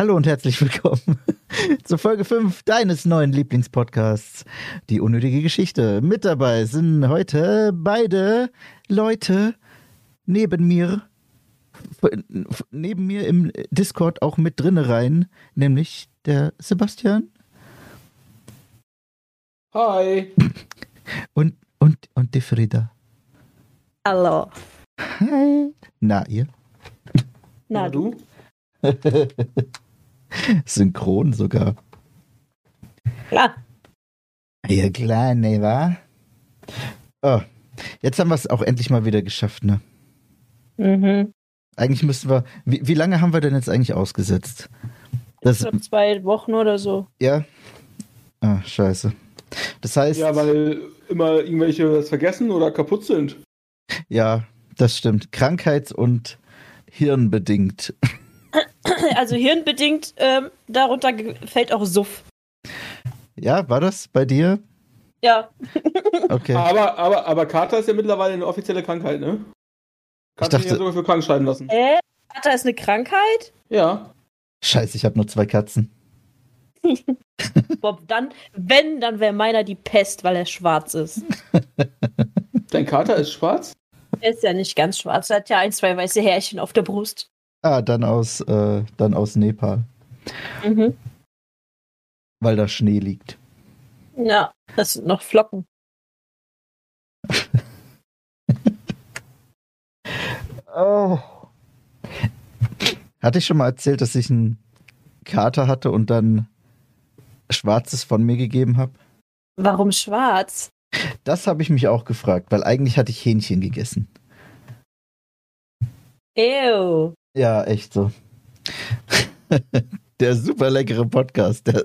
Hallo und herzlich willkommen zur Folge 5 deines neuen Lieblingspodcasts, die unnötige Geschichte. Mit dabei sind heute beide Leute neben mir, neben mir im Discord auch mit drinne rein, nämlich der Sebastian. Hi. Und, und, und die Frieda. Hallo. Hi. Na, ihr? Na, du? Synchron sogar. Klar. Ja, klar, ne, wa? Oh, jetzt haben wir es auch endlich mal wieder geschafft, ne? Mhm. Eigentlich müssten wir. Wie, wie lange haben wir denn jetzt eigentlich ausgesetzt? Das, Ich glaube zwei Wochen oder so. ja? Ah, scheiße. Das heißt, Ja, weil immer irgendwelche das vergessen oder kaputt sind. ja, das stimmt. Krankheits- und hirnbedingt. Also hirnbedingt, ähm, darunter fällt auch Suff. Ja, war das bei dir? Ja. Okay. Aber, aber, aber Kater ist ja mittlerweile eine offizielle Krankheit, ne? Kannst du ja sogar für krank schreiben lassen. Äh? Kater ist eine Krankheit? Ja. Scheiße, ich habe nur zwei Katzen. Bob, dann, wenn, dann wäre meiner die Pest, weil er schwarz ist. Dein Kater ist schwarz? Er ist ja nicht ganz schwarz, er hat ja ein, zwei weiße Härchen auf der Brust. Ah, dann aus, äh, dann aus Nepal, Mhm. weil da Schnee liegt. Ja, das sind noch Flocken. Oh. Hatte ich schon mal erzählt, dass ich einen Kater hatte und dann Schwarzes von mir gegeben habe? Warum schwarz? Das habe ich mich auch gefragt, weil eigentlich hatte ich Hähnchen gegessen. Ew. Ja, echt so. der super leckere Podcast, der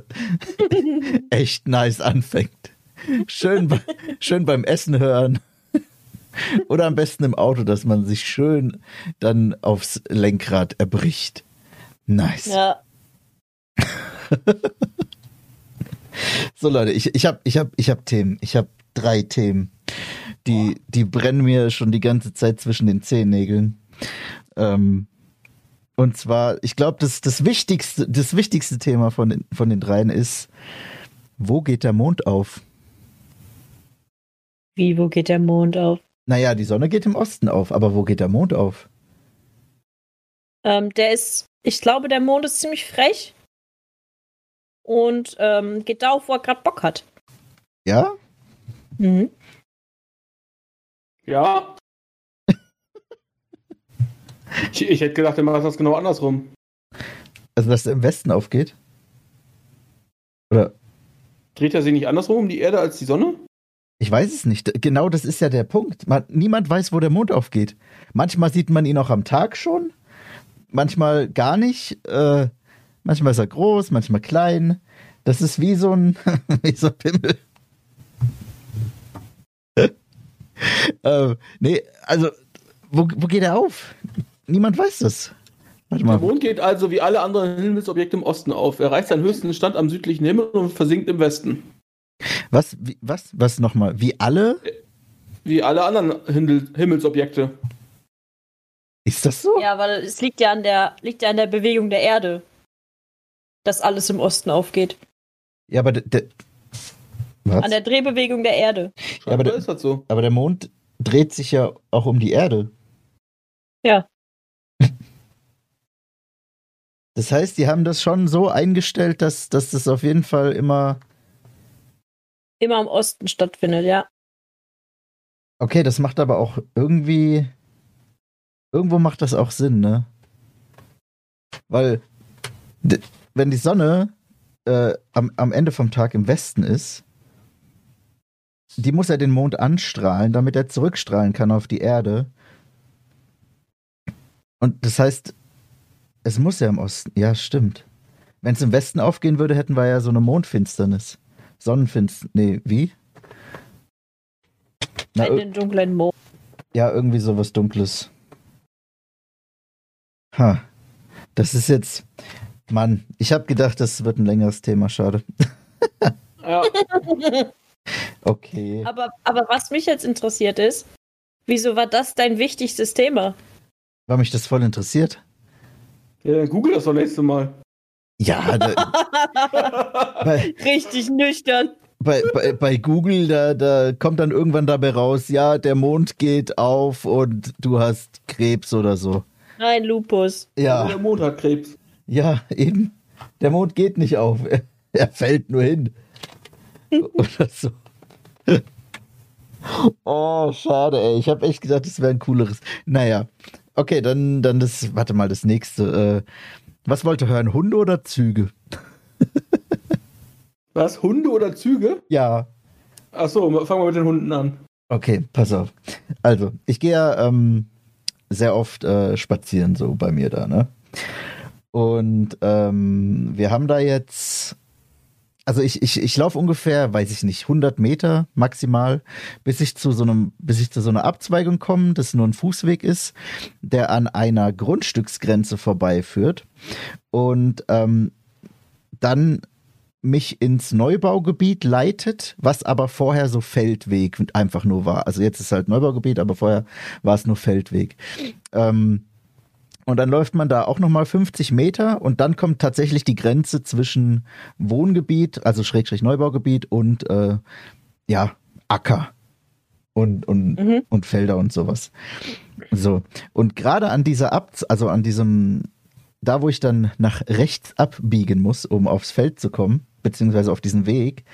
echt nice anfängt. Schön, be- schön beim Essen hören. Oder am besten im Auto, dass man sich schön dann aufs Lenkrad erbricht. Nice. Ja. So Leute, ich, ich habe ich hab, ich hab Themen. Ich habe drei Themen. Die, die brennen mir schon die ganze Zeit zwischen den Zehennägeln. Ähm, und zwar, ich glaube, das, das, wichtigste, das wichtigste Thema von den, von den dreien ist, wo geht der Mond auf? Wie, wo geht der Mond auf? Naja, die Sonne geht im Osten auf, aber wo geht der Mond auf? Ähm, der ist, ich glaube, der Mond ist ziemlich frech. Und ähm, geht da auf, wo er gerade Bock hat. Ja? Mhm. Ja. Ich, ich hätte gedacht, der macht das genau andersrum. Also, dass er im Westen aufgeht? Oder? Dreht er sich nicht andersrum um die Erde als die Sonne? Ich weiß es nicht. Genau das ist ja der Punkt. Man, niemand weiß, wo der Mond aufgeht. Manchmal sieht man ihn auch am Tag schon, manchmal gar nicht. Äh, manchmal ist er groß, manchmal klein. Das ist wie so ein, wie so ein Pimmel. äh, nee, also, wo, wo geht er auf? Niemand weiß das. Warte Der mal. Mond geht also wie alle anderen Himmelsobjekte im Osten auf. Er erreicht seinen höchsten Stand am südlichen Himmel und versinkt im Westen. Was, wie, was, was nochmal? Wie alle? Wie alle anderen Himmel Himmelsobjekte. Ist das so? Ja, weil es liegt ja an der, liegt ja an der Bewegung der Erde, dass alles im Osten aufgeht. Ja, aber der, der was? An der Drehbewegung der Erde. Ja, aber Oder der- ist das so? Aber der Mond dreht sich ja auch um die Erde. Ja. Das heißt, die haben das schon so eingestellt, dass, dass das auf jeden Fall immer. Immer im Osten stattfindet, ja. Okay, das macht aber auch irgendwie. Irgendwo macht das auch Sinn, ne? Weil, wenn die Sonne äh, am, am Ende vom Tag im Westen ist, die muss ja den Mond anstrahlen, damit er zurückstrahlen kann auf die Erde. Und das heißt, es muss ja im Osten. Ja, stimmt. Wenn es im Westen aufgehen würde, hätten wir ja so eine Mondfinsternis. Sonnenfinsternis. Nee, wie? Na, den dunklen Mond. ja, irgendwie sowas Dunkles. Ha. Das ist jetzt. Mann, ich habe gedacht, das wird ein längeres Thema, schade. Ja. Okay. aber, aber was mich jetzt interessiert ist, wieso war das dein wichtigstes Thema? War mich das voll interessiert? Ja, dann google das doch nächste Mal. Ja, da, bei, Richtig nüchtern. bei, bei, bei Google, da, da kommt dann irgendwann dabei raus, ja, der Mond geht auf und du hast Krebs oder so. Nein, Lupus. Ja, Der Mond hat Krebs. ja, eben. Der Mond geht nicht auf. Er, er fällt nur hin. Oder so. Oh, schade, ey. Ich habe echt gedacht, das wäre ein cooleres. Naja. Okay, dann, dann das, warte mal, das nächste. Äh, was wollt ihr hören? Hunde oder Züge? Was? Hunde oder Züge? Ja. Achso, fangen wir mit den Hunden an. Okay, pass auf. Also, ich gehe ja ähm, sehr oft äh, spazieren, so bei mir da, ne? Und ähm, wir haben da jetzt, also ich, ich, ich laufe ungefähr, weiß ich nicht, 100 Meter maximal, bis ich zu so einem, bis ich zu so einer Abzweigung komme, das nur ein Fußweg ist, der an einer Grundstücksgrenze vorbeiführt. Und ähm, dann mich ins Neubaugebiet leitet, was aber vorher so Feldweg einfach nur war. Also jetzt ist halt Neubaugebiet, aber vorher war es nur Feldweg. Ähm, und dann läuft man da auch nochmal 50 Meter und dann kommt tatsächlich die Grenze zwischen Wohngebiet, also Schrägstrich Neubaugebiet und äh, ja, Acker und, und, Mhm. und Felder und sowas. So. Und gerade an dieser Ab, also an diesem, da wo ich dann nach rechts abbiegen muss, um aufs Feld zu kommen, beziehungsweise auf diesen Weg,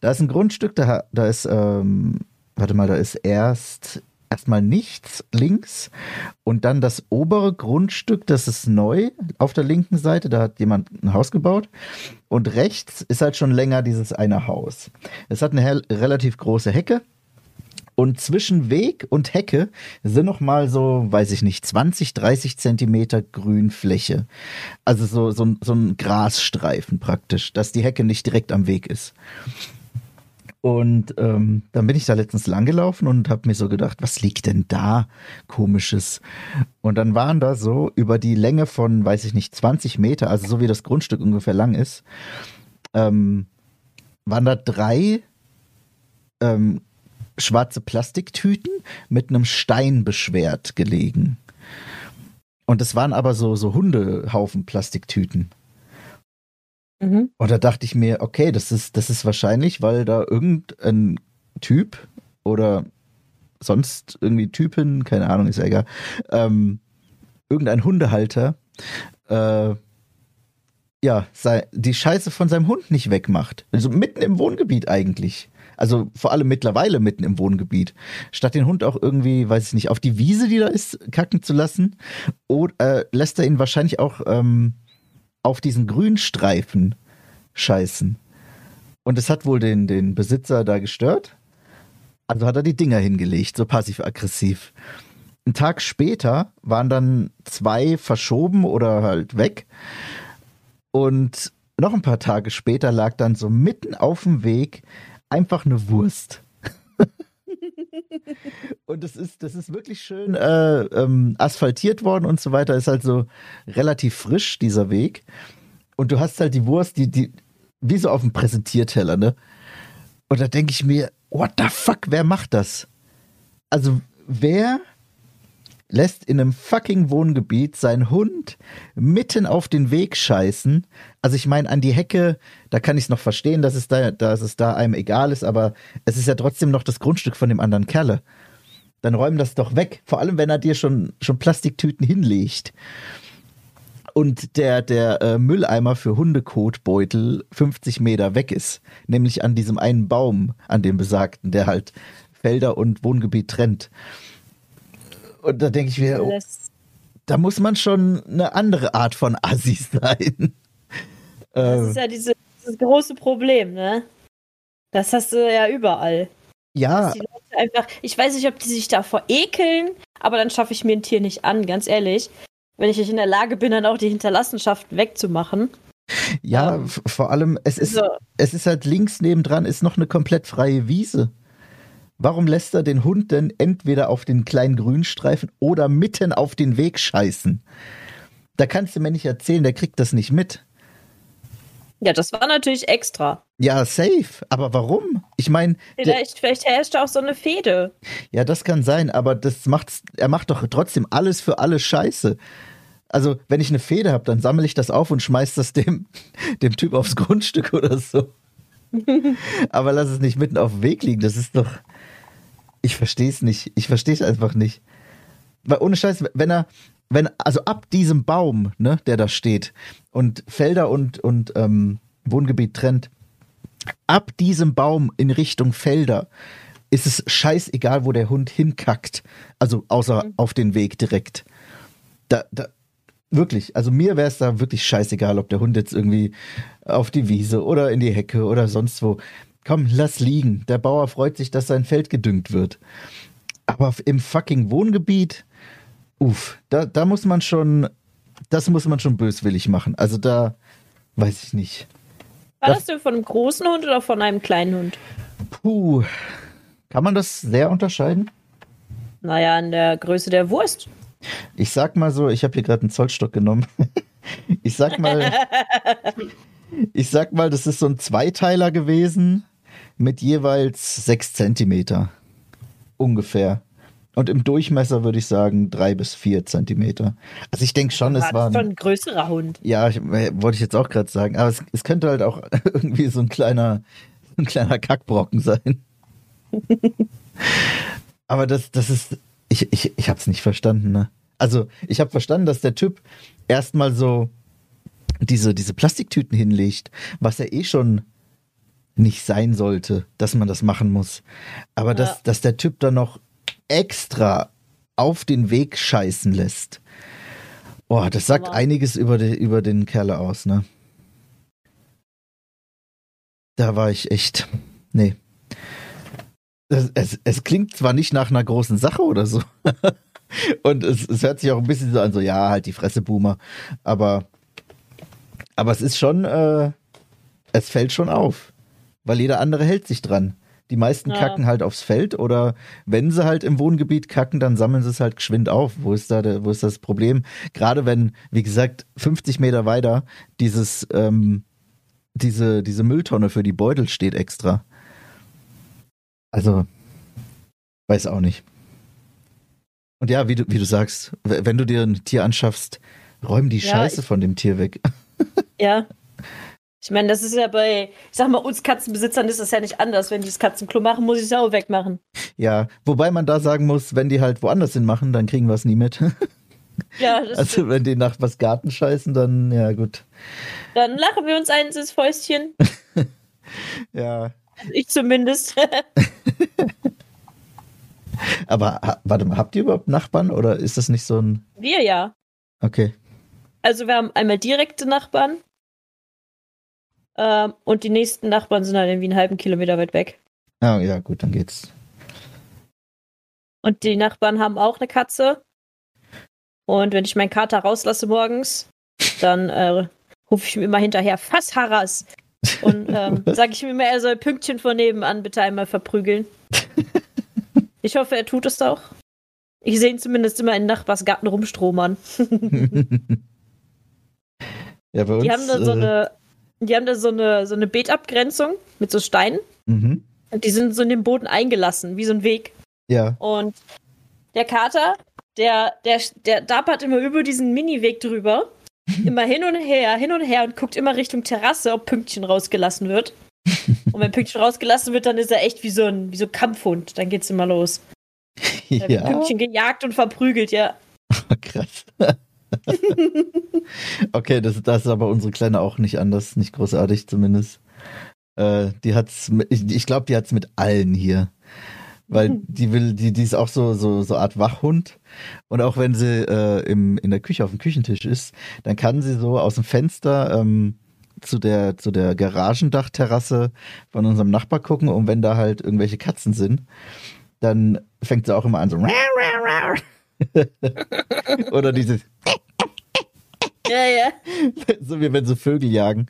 da ist ein Grundstück, da, da ist, ähm, warte mal, da ist erst erstmal nichts links und dann das obere Grundstück, das ist neu auf der linken Seite, da hat jemand ein Haus gebaut und rechts ist halt schon länger dieses eine Haus. Es hat eine relativ große Hecke und zwischen Weg und Hecke sind noch mal so, weiß ich nicht, 20, 30 Zentimeter Grünfläche. Also so, so, so ein Grasstreifen praktisch, dass die Hecke nicht direkt am Weg ist. Und ähm, dann bin ich da letztens langgelaufen und habe mir so gedacht, was liegt denn da komisches? Und dann waren da so über die Länge von, weiß ich nicht, 20 Meter, also so wie das Grundstück ungefähr lang ist, ähm, waren da drei ähm, schwarze Plastiktüten mit einem Stein beschwert gelegen. Und es waren aber so, so Hundehaufen Plastiktüten. Mhm. Und da dachte ich mir, okay, das ist, das ist wahrscheinlich, weil da irgendein Typ oder sonst irgendwie Typen, keine Ahnung, ist ja egal, ähm, irgendein Hundehalter, äh, ja, sei, die Scheiße von seinem Hund nicht wegmacht. Also mitten im Wohngebiet eigentlich. Also vor allem mittlerweile mitten im Wohngebiet. Statt den Hund auch irgendwie, weiß ich nicht, auf die Wiese, die da ist, kacken zu lassen, oder, äh, lässt er ihn wahrscheinlich auch ähm, auf diesen Grünstreifen scheißen. Und es hat wohl den, den Besitzer da gestört. Also hat er die Dinger hingelegt, so passiv-aggressiv. Einen Tag später waren dann zwei verschoben oder halt weg. Und noch ein paar Tage später lag dann so mitten auf dem Weg einfach eine Wurst. Und das ist, das ist wirklich schön äh, ähm, asphaltiert worden und so weiter. Ist halt so relativ frisch, dieser Weg. Und du hast halt die Wurst, die, die, wie so auf dem Präsentierteller, ne? Und da denke ich mir, what the fuck, wer macht das? Also, wer lässt in einem fucking Wohngebiet seinen Hund mitten auf den Weg scheißen? Also, ich meine, an die Hecke, da kann ich es noch verstehen, dass es da, dass es da einem egal ist, aber es ist ja trotzdem noch das Grundstück von dem anderen Kerle. Dann räum das doch weg. Vor allem, wenn er dir schon, schon Plastiktüten hinlegt und der, der äh, Mülleimer für Hundekotbeutel 50 Meter weg ist. Nämlich an diesem einen Baum, an dem besagten, der halt Felder und Wohngebiet trennt. Und da denke ich mir, oh, Das, da muss man schon eine andere Art von Assi sein. das ist ja diese, dieses große Problem, ne? Das hast du ja überall. ja, einfach, ich weiß nicht, ob die sich davor ekeln, aber dann schaffe ich mir ein Tier nicht an, ganz ehrlich. Wenn ich nicht in der Lage bin, dann auch die Hinterlassenschaften wegzumachen. ja, f- vor allem, es ist, So, es ist halt links nebendran ist noch eine komplett freie Wiese. Warum lässt er den Hund denn entweder auf den kleinen Grünstreifen oder mitten auf den Weg scheißen? Da kannst du mir nicht erzählen, der kriegt das nicht mit. ja, das war natürlich extra. Ja, safe. Aber warum? Ich meine, Vielleicht, vielleicht herrscht auch so eine Fehde. ja, das kann sein, aber das macht's, er macht doch trotzdem alles für alle Scheiße. Also, wenn ich eine Fehde habe, dann sammle ich das auf und schmeiß das dem, dem Typ aufs Grundstück oder so. Aber lass es nicht mitten auf dem Weg liegen. Das ist doch. Ich verstehe es nicht. Ich verstehe es einfach nicht. Weil ohne Scheiß, wenn er, wenn, also ab diesem Baum, ne, der da steht und Felder und, und ähm, Wohngebiet trennt, ab diesem Baum in Richtung Felder ist es scheißegal, wo der Hund hinkackt. Also außer Mhm. auf den Weg direkt. Da, da, wirklich, also mir wäre es da wirklich scheißegal, ob der Hund jetzt irgendwie auf die Wiese oder in die Hecke oder sonst wo. Komm, lass liegen. Der Bauer freut sich, dass sein Feld gedüngt wird. Aber im fucking Wohngebiet, uff, da, da muss man schon, das muss man schon böswillig machen. Also da weiß ich nicht. War Das- das denn von einem großen Hund oder von einem kleinen Hund? Puh, kann man das sehr unterscheiden? Naja, an der Größe der Wurst. Ich sag mal so, ich habe hier gerade einen Zollstock genommen. Ich sag mal, ich sag mal, das ist so ein Zweiteiler gewesen mit jeweils sechs Zentimeter ungefähr. Und im Durchmesser würde ich sagen drei bis vier Zentimeter. Also ich denke schon, es war war das schon ein, größerer Hund. ja, ich, äh, wollte ich jetzt auch gerade sagen, aber es, es könnte halt auch irgendwie so ein kleiner, ein kleiner Kackbrocken sein. aber das, das ist, ich, ich, ich habe es nicht verstanden. Ne? Also ich habe verstanden, dass der Typ erstmal so diese, diese Plastiktüten hinlegt, was ja eh schon nicht sein sollte, dass man das machen muss. Aber Ja. dass, dass der Typ dann noch extra auf den Weg scheißen lässt. Boah, das sagt Aber- einiges über, die, über den Kerle aus, ne? Da war ich echt. Nee. Es, es, es klingt zwar nicht nach einer großen Sache oder so. Und es, es hört sich auch ein bisschen so an, so, ja, halt die Fresse, Boomer. Aber, aber es ist schon, äh, es fällt schon auf. Weil jeder andere hält sich dran. Die meisten Ja. kacken halt aufs Feld oder wenn sie halt im Wohngebiet kacken, dann sammeln sie es halt geschwind auf. Wo ist da der, wo ist das Problem? Gerade wenn, wie gesagt, 50 Meter weiter dieses, ähm, diese, diese Mülltonne für die Beutel steht extra. Also, weiß auch nicht. Und ja, wie du, wie du sagst, wenn du dir ein Tier anschaffst, räum die Ja, Scheiße ich- von dem Tier weg. Ja. Ich meine, das ist ja bei, ich sag mal, uns Katzenbesitzern ist das ja nicht anders. Wenn die das Katzenklo machen, muss ich es auch wegmachen. Ja, wobei man da sagen muss, wenn die halt woanders hin machen, dann kriegen wir es nie mit. Ja, das Also wenn die nach was Garten scheißen, dann ja gut. dann lachen wir uns eins ins Fäustchen. Ja. Also ich zumindest. Aber warte mal, habt ihr überhaupt Nachbarn oder ist das nicht so ein wir ja. Okay. Also wir haben einmal direkte Nachbarn. Ähm, und die nächsten Nachbarn sind dann irgendwie einen halben Kilometer weit weg. Ah, ja, gut, dann geht's. Und die Nachbarn haben auch eine Katze. Und wenn ich meinen Kater rauslasse morgens, dann äh, rufe ich ihm immer hinterher, fass Harras. Und ähm, sage ich ihm immer, er soll Pünktchen von nebenan bitte einmal verprügeln. Ich hoffe, er tut es auch. Ich sehe ihn zumindest immer in Nachbarsgarten rumstromern. ja, bei uns. Die haben da so äh, eine, die haben da so eine, so eine Beetabgrenzung mit so Steinen. mhm. Und die sind so in den Boden eingelassen, wie so ein Weg. Ja. Und der Kater, der, der, der dappert immer über diesen Miniweg drüber. Immer hin und her, hin und her und guckt immer Richtung Terrasse, ob Pünktchen rausgelassen wird. Und wenn Pünktchen rausgelassen wird, dann ist er echt wie so ein, wie so Kampfhund. Dann geht's immer los. Ja. Pünktchen gejagt und verprügelt, ja. Krass. okay, das, das ist aber unsere Kleine auch nicht anders, nicht großartig zumindest. Äh, die hat's, mit, ich, ich glaube, die hat's mit allen hier. Weil die will, die, die ist auch so, so, so Art Wachhund. Und auch wenn sie äh, im, in der Küche auf dem Küchentisch ist, dann kann sie so aus dem Fenster ähm, zu der, zu der Garagendachterrasse von unserem Nachbar gucken. Und wenn da halt irgendwelche Katzen sind, dann fängt sie auch immer an so. Oder dieses, Ja, ja. so wie wenn sie Vögel jagen.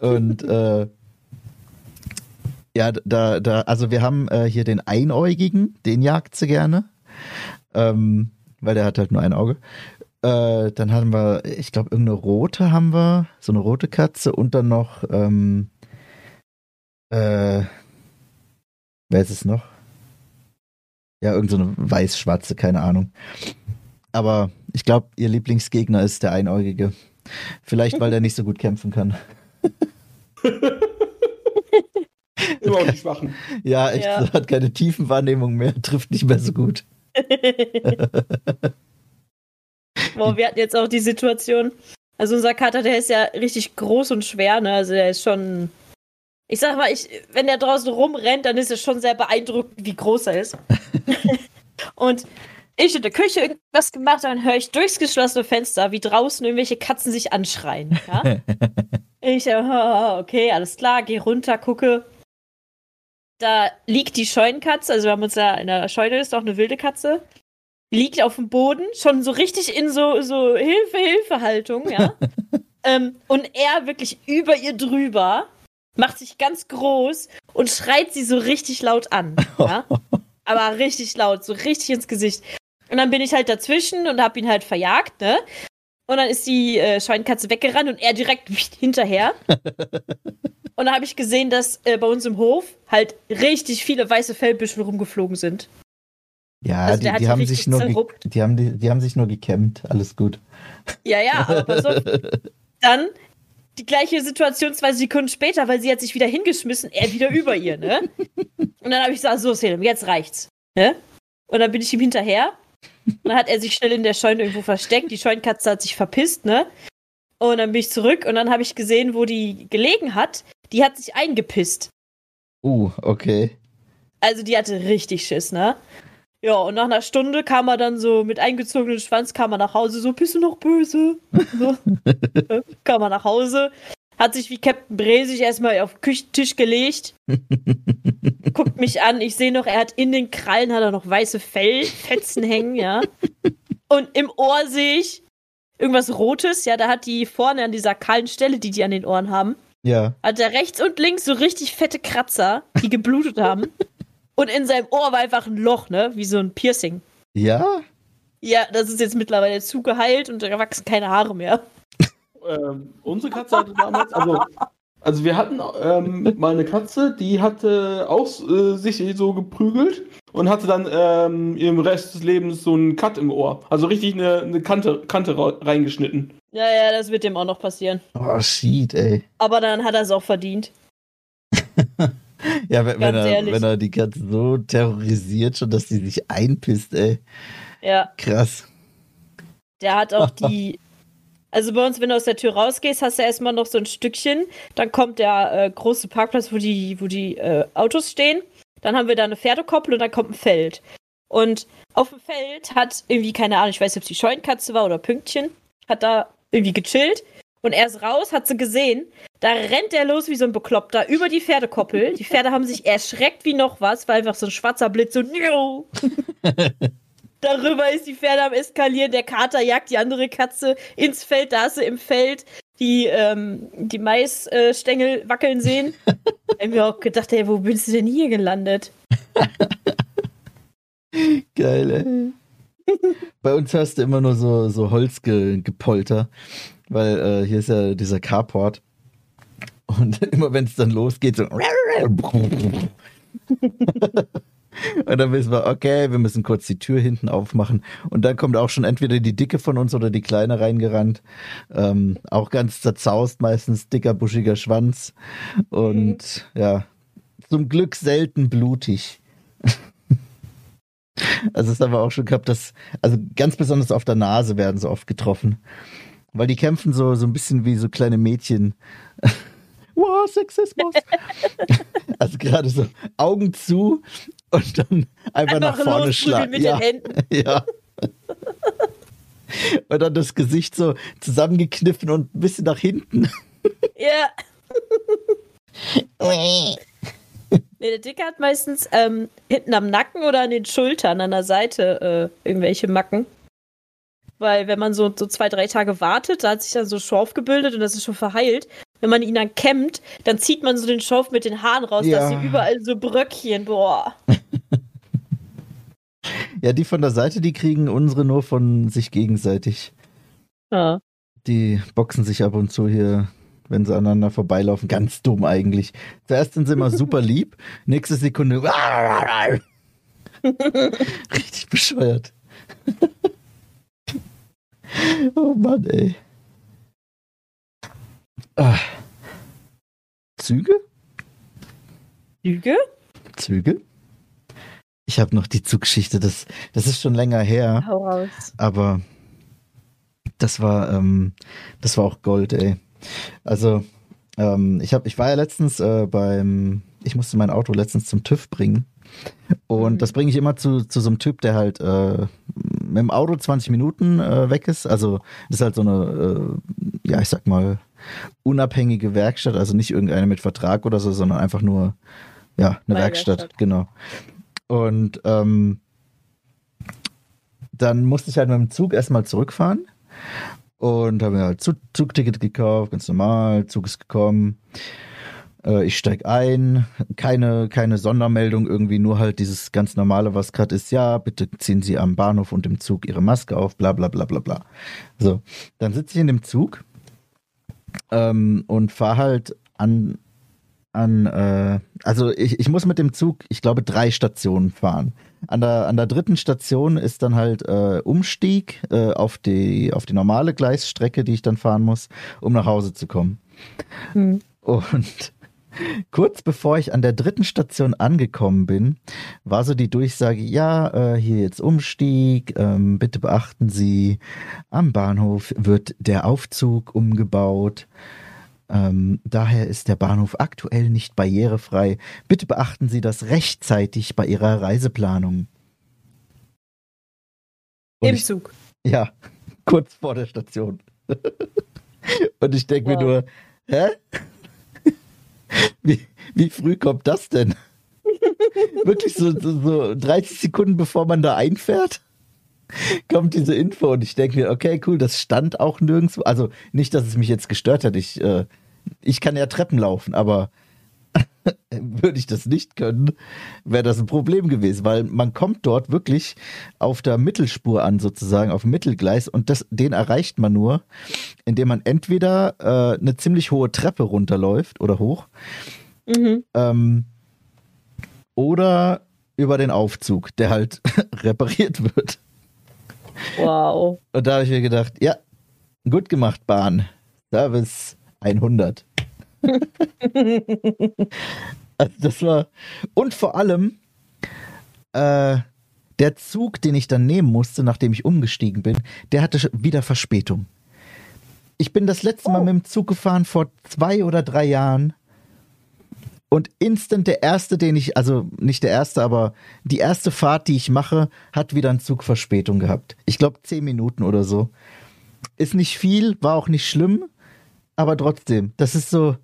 Und äh, ja, da, da, also wir haben äh, hier den Einäugigen, den jagt sie gerne. Ähm, weil der hat halt nur ein Auge. Äh, dann haben wir, ich glaube, irgendeine rote haben wir, so eine rote Katze und dann noch, ähm, äh, wer ist es noch? Ja, irgendeine so eine weiß-schwarze, keine Ahnung. Aber Ich glaube, ihr Lieblingsgegner ist der Einäugige. Vielleicht, weil der nicht so gut kämpfen kann. Immer auf die Schwachen. Ja, echt, Ja. hat keine Tiefenwahrnehmung mehr, trifft nicht mehr so gut. Boah, wir hatten jetzt auch die Situation. Also unser Kater, der ist ja richtig groß und schwer, ne? Also der ist schon. Ich sag mal, ich, wenn der draußen rumrennt, dann ist es schon sehr beeindruckend, wie groß er ist. und ich in der Küche irgendwas gemacht, dann höre ich durchs geschlossene Fenster, wie draußen irgendwelche Katzen sich anschreien. Ja? ich, äh, okay, alles klar, geh runter, gucke. Da liegt die Scheunenkatze, also wir haben uns da in der Scheune ist auch eine wilde Katze liegt auf dem Boden, schon so richtig in so, so Hilfe-Hilfe-Haltung, ja. ähm, und er wirklich über ihr drüber, macht sich ganz groß und schreit sie so richtig laut an, ja. Aber richtig laut, so richtig ins Gesicht. Und dann bin ich halt dazwischen und hab ihn halt verjagt, ne? Und dann ist die äh, Schweinkatze weggerannt und er direkt hinterher. und dann habe ich gesehen, dass äh, bei uns im Hof halt richtig viele weiße Fellbüschel rumgeflogen sind. Ja, Also die, die, haben sich nur die, haben die, die haben sich nur gekämmt. Alles gut. Ja, ja, aber pass auf. Dann die gleiche Situation zwei Sekunden später, weil sie hat sich wieder hingeschmissen, er wieder über ihr, ne? Und dann habe ich gesagt, so Selim, jetzt reicht's, ne? Und dann bin ich ihm hinterher. Und dann hat er sich schnell in der Scheune irgendwo versteckt. Die Scheunenkatze hat sich verpisst, ne? Und dann bin ich zurück und dann habe ich gesehen, wo die gelegen hat. Die hat sich eingepisst. Uh, okay. Also die hatte richtig Schiss, ne? Ja, und nach einer Stunde kam er dann so mit eingezogenem Schwanz, kam er nach Hause, so, bist du noch böse? So. Äh, kam er nach Hause, hat sich wie Captain Bre sich erstmal auf den Küchentisch gelegt, guckt mich an, ich sehe noch, er hat in den Krallen hat er noch weiße Fellfetzen hängen, ja. Und im Ohr sehe ich irgendwas Rotes, ja, da hat die vorne an dieser kahlen Stelle, die die an den Ohren haben, Ja. hat er rechts und links so richtig fette Kratzer, die geblutet haben. Und in seinem Ohr war einfach ein Loch, ne? Wie so ein Piercing. Ja? Ja, das ist jetzt mittlerweile zugeheilt und da wachsen keine Haare mehr. Ähm, unsere Katze hatte damals, also, also wir hatten ähm, mal eine Katze, die hatte auch äh, sich so geprügelt und hatte dann ähm, im Rest des Lebens so einen Cut im Ohr. Also richtig eine, eine Kante, Kante reingeschnitten. Ja, ja, das wird dem auch noch passieren. Oh, shit, ey. Aber dann hat er es auch verdient. Ja, wenn, wenn, er, wenn er die Katze so terrorisiert, schon, dass die sich einpisst, ey. Ja, Krass. der hat auch die. Also bei uns, wenn du aus der Tür rausgehst, hast du erstmal noch so ein Stückchen. Dann kommt der äh, große Parkplatz, wo die, wo die äh, Autos stehen. Dann haben wir da eine Pferdekoppel und dann kommt ein Feld. Und auf dem Feld hat irgendwie, keine Ahnung, ich weiß nicht, ob es die Scheunenkatze war oder Pünktchen, hat da irgendwie gechillt. Und er ist raus, hat sie gesehen. Da rennt er los wie so ein Bekloppter über die Pferdekoppel. Die Pferde haben sich erschreckt wie noch was, weil einfach so ein schwarzer Blitz so. Darüber ist die Pferde am Eskalieren. Der Kater jagt die andere Katze ins Feld. Da hast du im Feld die, ähm, die Maisstängel wackeln sehen. ich hab mir auch gedacht, ey, wo bist du denn hier gelandet? Geil, ey. Bei uns hörst du immer nur so, so Holzgepolter, weil äh, hier ist ja dieser Carport. Und immer wenn es dann losgeht, so. Und dann wissen wir, okay, wir müssen kurz die Tür hinten aufmachen. Und dann kommt auch schon entweder die Dicke von uns oder die Kleine reingerannt. Ähm, auch ganz zerzaust, meistens dicker, buschiger Schwanz. Und ja, zum Glück selten blutig. Also es haben wir auch schon gehabt, dass, also ganz besonders auf der Nase werden sie oft getroffen. Weil die kämpfen so, so ein bisschen wie so kleine Mädchen. wow, Sexismus. also gerade so Augen zu und dann einfach, nach vorne schlagen. mit Ja, den Händen. ja. Und dann das Gesicht so zusammengekniffen und ein bisschen nach hinten. Ja. Nee, der Dicke hat meistens ähm, hinten am Nacken oder an den Schultern, an der Seite äh, irgendwelche Macken. Weil wenn man so, so zwei, drei Tage wartet, da hat sich dann so Schorf gebildet und das ist schon verheilt. Wenn man ihn dann kämmt, dann zieht man so den Schorf mit den Haaren raus, Ja. da sind überall so Bröckchen, boah. Ja, die von der Seite, die kriegen unsere nur von sich gegenseitig. Ja. Die boxen sich ab und zu hier, wenn sie aneinander vorbeilaufen. Ganz dumm eigentlich. Zuerst sind sie immer super lieb, nächste Sekunde. Richtig bescheuert. oh Mann, ey. Ah. Züge? Lüge? Züge? Ich habe noch die Zuggeschichte, das, das ist schon länger her, Hau raus. aber das war, ähm, das war auch Gold, ey. Also, ähm, ich, hab, ich war ja letztens äh, beim, ich musste mein Auto letztens zum TÜV bringen. Und Mhm. das bringe ich immer zu, zu so einem Typ, der halt äh, mit dem Auto 20 Minuten äh, weg ist. Also das ist halt so eine, äh, ja, ich sag mal, unabhängige Werkstatt, also nicht irgendeine mit Vertrag oder so, sondern einfach nur, ja, eine Werkstatt, Werkstatt. genau. Und ähm, dann musste ich halt mit dem Zug erstmal zurückfahren und habe mir halt Zug Zugticket gekauft, ganz normal, Zug ist gekommen. Äh, ich steig ein, keine, keine Sondermeldung, irgendwie nur halt dieses ganz normale, was gerade ist, ja, bitte ziehen Sie am Bahnhof und im Zug Ihre Maske auf, bla bla bla bla bla. So, dann sitze ich in dem Zug ähm, und fahre halt an, an äh, also ich, ich muss mit dem Zug, ich glaube, drei Stationen fahren. An der, an der dritten Station ist dann halt äh, Umstieg äh, auf, die, auf die normale Gleisstrecke, die ich dann fahren muss, um nach Hause zu kommen. Hm. Und kurz bevor ich an der dritten Station angekommen bin, war so die Durchsage, ja, äh, hier jetzt Umstieg, ähm, bitte beachten Sie, am Bahnhof wird der Aufzug umgebaut. Ähm, daher ist der Bahnhof aktuell nicht barrierefrei. Bitte beachten Sie das rechtzeitig bei Ihrer Reiseplanung. Und Im ich, Zug. ja, kurz vor der Station. Und ich denke mir Wow. nur, hä? Wie, wie früh kommt das denn? Wirklich so, so, so 30 Sekunden bevor man da einfährt? Kommt diese Info und ich denke mir, okay, cool, das stand auch nirgendwo. Also nicht, dass es mich jetzt gestört hat. Ich, äh, ich kann ja Treppen laufen, aber würde ich das nicht können, wäre das ein Problem gewesen, weil man kommt dort wirklich auf der Mittelspur an, sozusagen, auf dem Mittelgleis und das, den erreicht man nur, indem man entweder äh, eine ziemlich hohe Treppe runterläuft oder hoch Mhm. ähm, oder über den Aufzug, der halt repariert wird. Wow. Und da habe ich mir gedacht, ja, gut gemacht, Bahn. Service 100. Also das war. Und vor allem, äh, der Zug, den ich dann nehmen musste, nachdem ich umgestiegen bin, der hatte wieder Verspätung. Ich bin das letzte Mal Oh. mit dem Zug gefahren vor zwei oder drei Jahren. Und instant der erste, den ich, also nicht der erste, aber die erste Fahrt, die ich mache, hat wieder einen Zug Verspätung gehabt. Ich glaube zehn Minuten oder so. Ist nicht viel, war auch nicht schlimm, aber trotzdem, das ist so,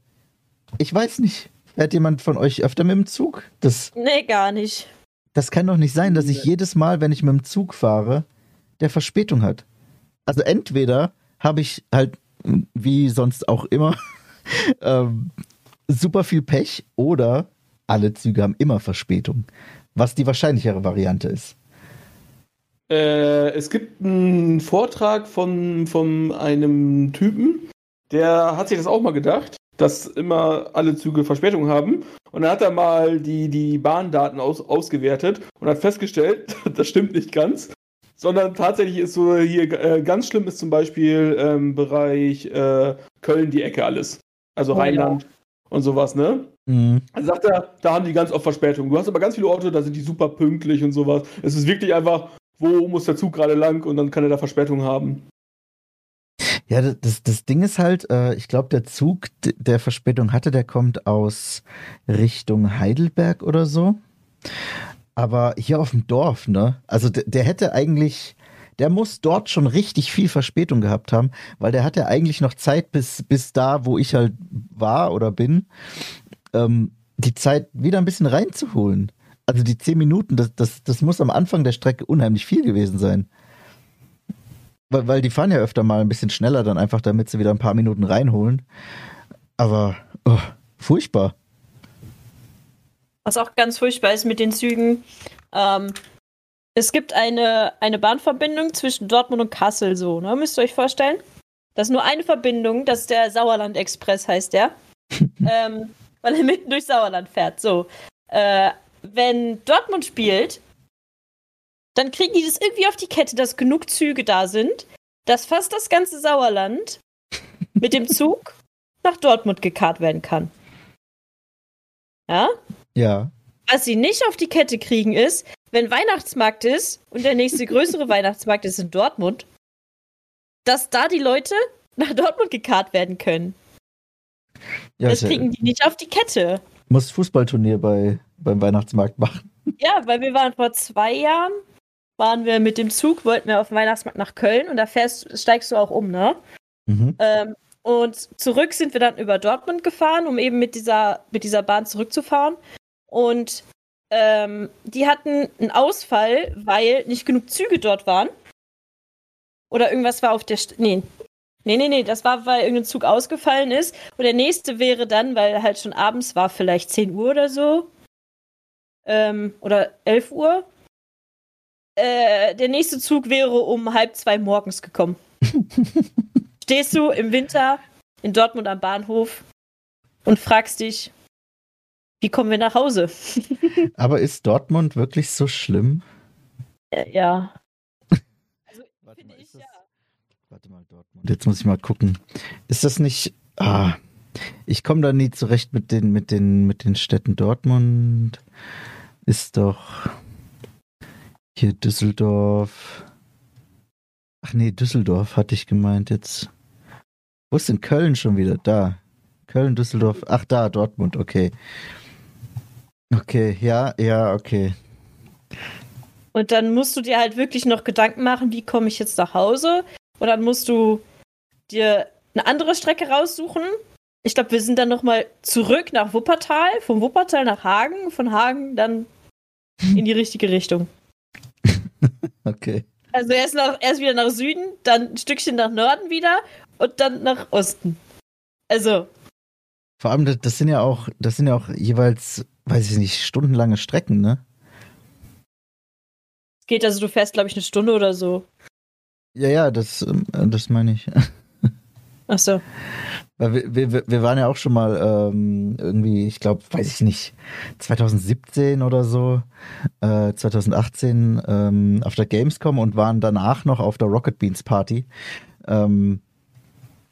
ich weiß nicht, fährt jemand von euch öfter mit dem Zug? Das, Nee, gar nicht. das kann doch nicht sein, dass ich jedes Mal, wenn ich mit dem Zug fahre, der Verspätung hat. Also entweder habe ich halt, wie sonst auch immer, ähm, super viel Pech oder alle Züge haben immer Verspätung. Was die wahrscheinlichere Variante ist. Äh, es gibt einen Vortrag von, von einem Typen, der hat sich das auch mal gedacht, dass immer alle Züge Verspätung haben. Und dann hat er mal die, die Bahndaten aus, ausgewertet und hat festgestellt, das stimmt nicht ganz. Sondern tatsächlich ist so hier äh, ganz schlimm ist zum Beispiel ähm, Bereich äh, Köln die Ecke alles. Also Oh ja. Rheinland und sowas, ne? Mhm. Also sagt er, da haben die ganz oft Verspätung. Du hast aber ganz viele Orte, da sind die super pünktlich und sowas. Es ist wirklich einfach, wo muss der Zug gerade lang und dann kann er da Verspätung haben. Ja, das- das, Ding ist halt, äh, ich glaube, der Zug, der Verspätung hatte, der kommt aus Richtung Heidelberg oder so. Aber hier auf dem Dorf, ne? Also der, der hätte eigentlich, der muss dort schon richtig viel Verspätung gehabt haben, weil der hatte eigentlich noch Zeit bis, bis da, wo ich halt war oder bin, ähm, die Zeit wieder ein bisschen reinzuholen. Also die zehn Minuten, das, das, das muss am Anfang der Strecke unheimlich viel gewesen sein. Weil, weil die fahren ja öfter mal ein bisschen schneller, dann einfach, damit sie wieder ein paar Minuten reinholen. Aber oh, furchtbar. Was auch ganz furchtbar ist mit den Zügen. Ähm, es gibt eine, eine Bahnverbindung zwischen Dortmund und Kassel, so, ne? Müsst ihr euch vorstellen. Das ist nur eine Verbindung, das ist der Sauerland Express, heißt der. ähm, weil er mitten durch Sauerland fährt. So. Äh, wenn Dortmund spielt, dann kriegen die das irgendwie auf die Kette, dass genug Züge da sind, dass fast das ganze Sauerland mit dem Zug nach Dortmund gekarrt werden kann. Ja? Ja. Was sie nicht auf die Kette kriegen ist, wenn Weihnachtsmarkt ist und der nächste größere Weihnachtsmarkt ist in Dortmund, dass da die Leute nach Dortmund gekarrt werden können. ja das kriegen die nicht auf die Kette. muss Fußballturnier bei, beim Weihnachtsmarkt machen. Ja, weil wir waren vor zwei Jahren, waren wir mit dem Zug, wollten wir auf den Weihnachtsmarkt nach Köln und da fährst, steigst du auch um, ne? Mhm. Ähm, und zurück sind wir dann über Dortmund gefahren, um eben mit dieser, mit dieser Bahn zurückzufahren. Und ähm, die hatten einen Ausfall, weil nicht genug Züge dort waren. Oder irgendwas war auf der. St nee. Nee, nee, nee, das war, weil irgendein Zug ausgefallen ist. Und der nächste wäre dann, weil halt schon abends war, vielleicht 10 Uhr oder so. Ähm, oder 11 Uhr. Äh, der nächste Zug wäre um halb zwei morgens gekommen stehst du im Winter in Dortmund am Bahnhof und fragst dich, wie kommen wir nach Hause? Aber ist Dortmund wirklich so schlimm? Äh, ja. Also, Warte finde mal, ich das- ja. Warte mal, Dortmund. Jetzt muss ich mal gucken. Ist das nicht. Ah, ich komme da nie zurecht mit den, mit den, mit den Städten. Dortmund ist doch hier Düsseldorf. Ach nee, Düsseldorf hatte ich gemeint jetzt. Wo ist denn Köln schon wieder? Da. Köln, Düsseldorf. Ach, da, Dortmund, okay. Okay, ja, ja, okay. Und dann musst du dir halt wirklich noch Gedanken machen, wie komme ich jetzt nach Hause? Und dann musst du dir eine andere Strecke raussuchen. Ich glaube, wir sind dann nochmal zurück nach Wuppertal, von Wuppertal nach Hagen, von Hagen dann in die richtige Richtung. Okay. Also erst, nach, erst wieder nach Süden, dann ein Stückchen nach Norden wieder und dann nach Osten. Also, Vor allem, das, sind ja auch, das sind ja auch jeweils, weiß ich nicht, stundenlange Strecken, ne? geht also, du fährst, glaube ich, eine Stunde oder so. Ja, ja, das, ähm, das meine ich. Ach so. Weil wir, wir, wir waren ja auch schon mal ähm, irgendwie, ich glaube, weiß ich nicht, 2017 oder so, äh, 2018 ähm, auf der Gamescom und waren danach noch auf der Rocket Beans Party. Ähm,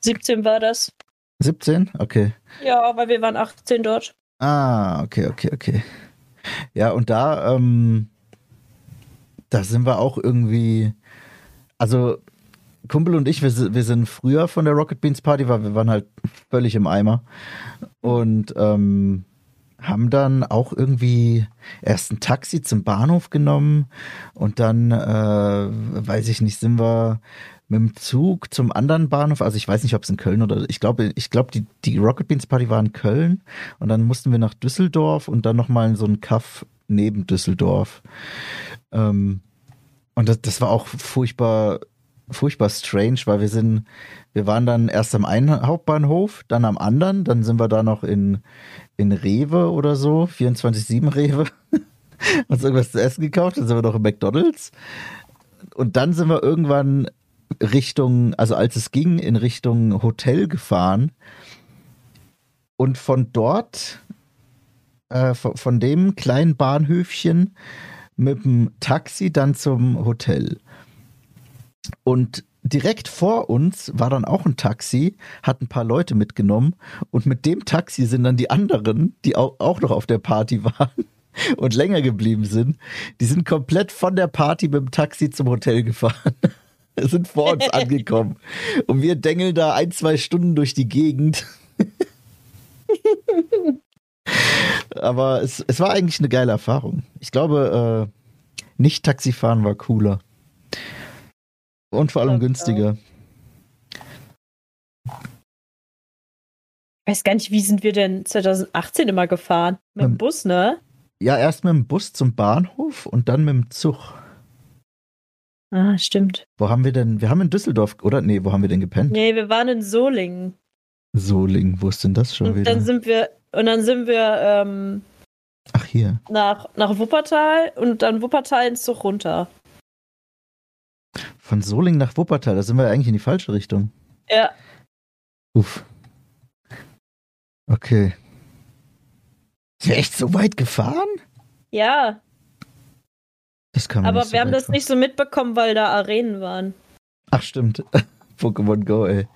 17 war das. 17? Okay. Ja, weil wir waren 18 dort. Ah, okay, okay, okay. Ja, und da, ähm, da sind wir auch irgendwie, also Kumpel und ich, wir, wir sind früher von der Rocket Beans Party, weil wir waren halt völlig im Eimer. Und ähm, haben dann auch irgendwie erst ein Taxi zum Bahnhof genommen und dann, äh, weiß ich nicht, sind wir mit dem Zug zum anderen Bahnhof, also ich weiß nicht, ob es in Köln oder ich glaube, ich glaube, die, die Rocket Beans Party war in Köln. Und dann mussten wir nach Düsseldorf und dann nochmal in so einen Kaff neben Düsseldorf. Ähm, und das, das war auch furchtbar, furchtbar strange, weil wir sind, wir waren dann erst am einen Hauptbahnhof, dann am anderen, dann sind wir da noch in, in Rewe oder so, 24-7 Rewe, uns irgendwas zu essen gekauft, dann sind wir noch im McDonalds. Und dann sind wir irgendwann Richtung, also als es ging, in Richtung Hotel gefahren. Und von dort, äh, von, von dem kleinen Bahnhöfchen mit dem Taxi dann zum Hotel. Und direkt vor uns war dann auch ein Taxi, hat ein paar Leute mitgenommen und mit dem Taxi sind dann die anderen, die auch, noch auf der Party waren und länger geblieben sind, die sind komplett von der Party mit dem Taxi zum Hotel gefahren. sind vor uns angekommen. Und wir dengeln da ein, zwei Stunden durch die Gegend. Aber es, es war eigentlich eine geile Erfahrung. Ich glaube, äh, nicht Taxifahren war cooler. Und vor allem ich günstiger. Ich weiß gar nicht, wie sind wir denn 2018 immer gefahren? Mit dem Ähm, Bus, ne? Ja, erst mit dem Bus zum Bahnhof und dann mit dem Zug. Ah, stimmt. Wo haben wir denn? Wir haben in Düsseldorf, oder? Nee, wo haben wir denn gepennt? Nee, wir waren in Solingen. Soling, wo ist denn das schon Und wieder? dann sind wir, und dann sind wir ähm, Ach, hier. nach, nach Wuppertal und dann Wuppertal ins Zug runter. Von Soling nach Wuppertal, da sind wir eigentlich in die falsche Richtung. Ja, Uff. Okay. Sind wir echt so weit gefahren? ja. Das kann man Aber nicht so wir haben das fahren. nicht so mitbekommen, weil da Arenen waren. Ach, stimmt. Pokémon Go, ey.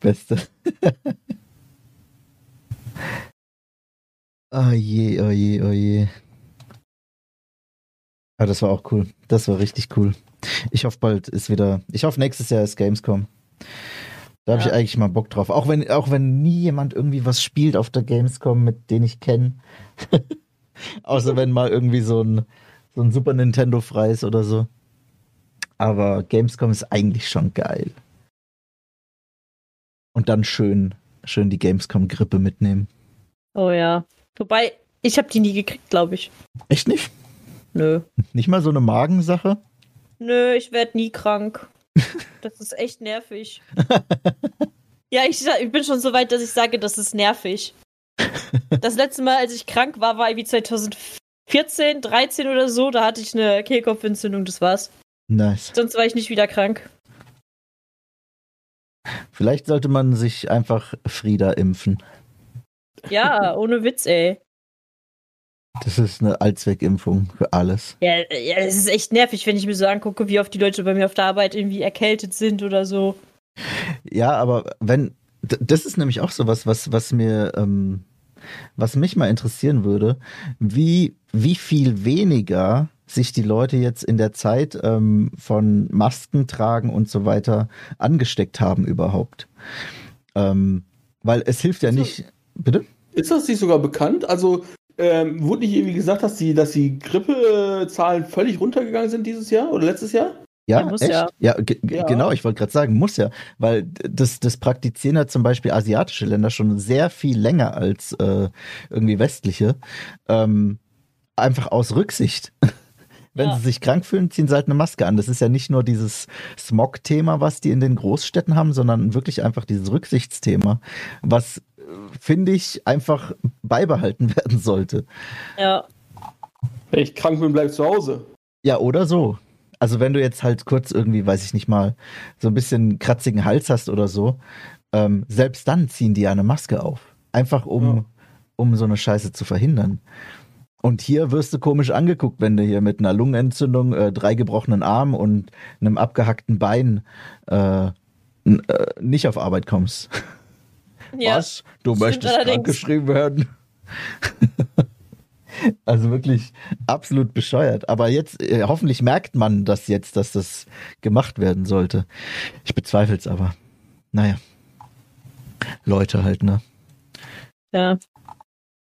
Beste. oh je, oh je, oh je. Ah, das war auch cool. Das war richtig cool. Ich hoffe, bald ist wieder. Ich hoffe, nächstes Jahr ist Gamescom. Da habe Ja. ich eigentlich mal Bock drauf. Auch wenn, auch wenn nie jemand irgendwie was spielt auf der Gamescom, mit denen ich kenne. Außer wenn mal irgendwie so ein, so ein Super Nintendo frei ist oder so. Aber Gamescom ist eigentlich schon geil. Und dann schön, schön die Gamescom-Grippe mitnehmen. Oh ja. Wobei, ich habe die nie gekriegt, glaube ich. Echt nicht? Nö. Nicht mal so eine Magensache? Nö, ich werde nie krank. Das ist echt nervig. ja, ich, ich bin schon so weit, dass ich sage, das ist nervig. Das letzte Mal, als ich krank war, war irgendwie 2014, 13 oder so. Da hatte ich eine Kehlkopfentzündung, das war's. Nice. Sonst war ich nicht wieder krank. Vielleicht sollte man sich einfach Frieda impfen. Ja, ohne Witz, ey. Das ist eine Allzweckimpfung für alles. Ja, ja, das ist echt nervig, wenn ich mir so angucke, wie oft die Leute bei mir auf der Arbeit irgendwie erkältet sind oder so. Ja, aber wenn, das ist nämlich auch sowas, was, was mir, ähm, was mich mal interessieren würde, wie, wie viel weniger sich die Leute jetzt in der Zeit ähm, von Masken tragen und so weiter angesteckt haben überhaupt. Ähm, weil es hilft ja So. nicht. Bitte? Ist das nicht sogar bekannt? Also, ähm, wurde nicht irgendwie gesagt, dass die, dass die Grippezahlen völlig runtergegangen sind dieses Jahr oder letztes Jahr? Ja, Ja, muss echt? ja. Ja, Ja. genau, ich wollte gerade sagen, muss ja, weil das, das praktizieren ja zum Beispiel asiatische Länder schon sehr viel länger als äh, irgendwie westliche. Ähm, einfach aus Rücksicht. Wenn Ja. sie sich krank fühlen, ziehen sie halt eine Maske an. Das ist ja nicht nur dieses Smog-Thema, was die in den Großstädten haben, sondern wirklich einfach dieses Rücksichtsthema, was, äh, finde ich, einfach beibehalten werden sollte. Ja. Wenn ich krank bin, bleib zu Hause. Ja, oder so. Also wenn du jetzt halt kurz irgendwie, weiß ich nicht mal, so ein bisschen kratzigen Hals hast oder so, ähm, selbst dann ziehen die ja eine Maske auf. Einfach um, Ja. um so eine Scheiße zu verhindern. Und hier wirst du komisch angeguckt, wenn du hier mit einer Lungenentzündung, äh, drei gebrochenen Armen und einem abgehackten Bein äh, äh, nicht auf Arbeit kommst. ja. Was? Du möchtest krankgeschrieben werden? also wirklich absolut bescheuert. Aber jetzt, äh, hoffentlich merkt man das jetzt, dass das gemacht werden sollte. Ich bezweifle es aber. Naja. Leute halt, ne? Ja.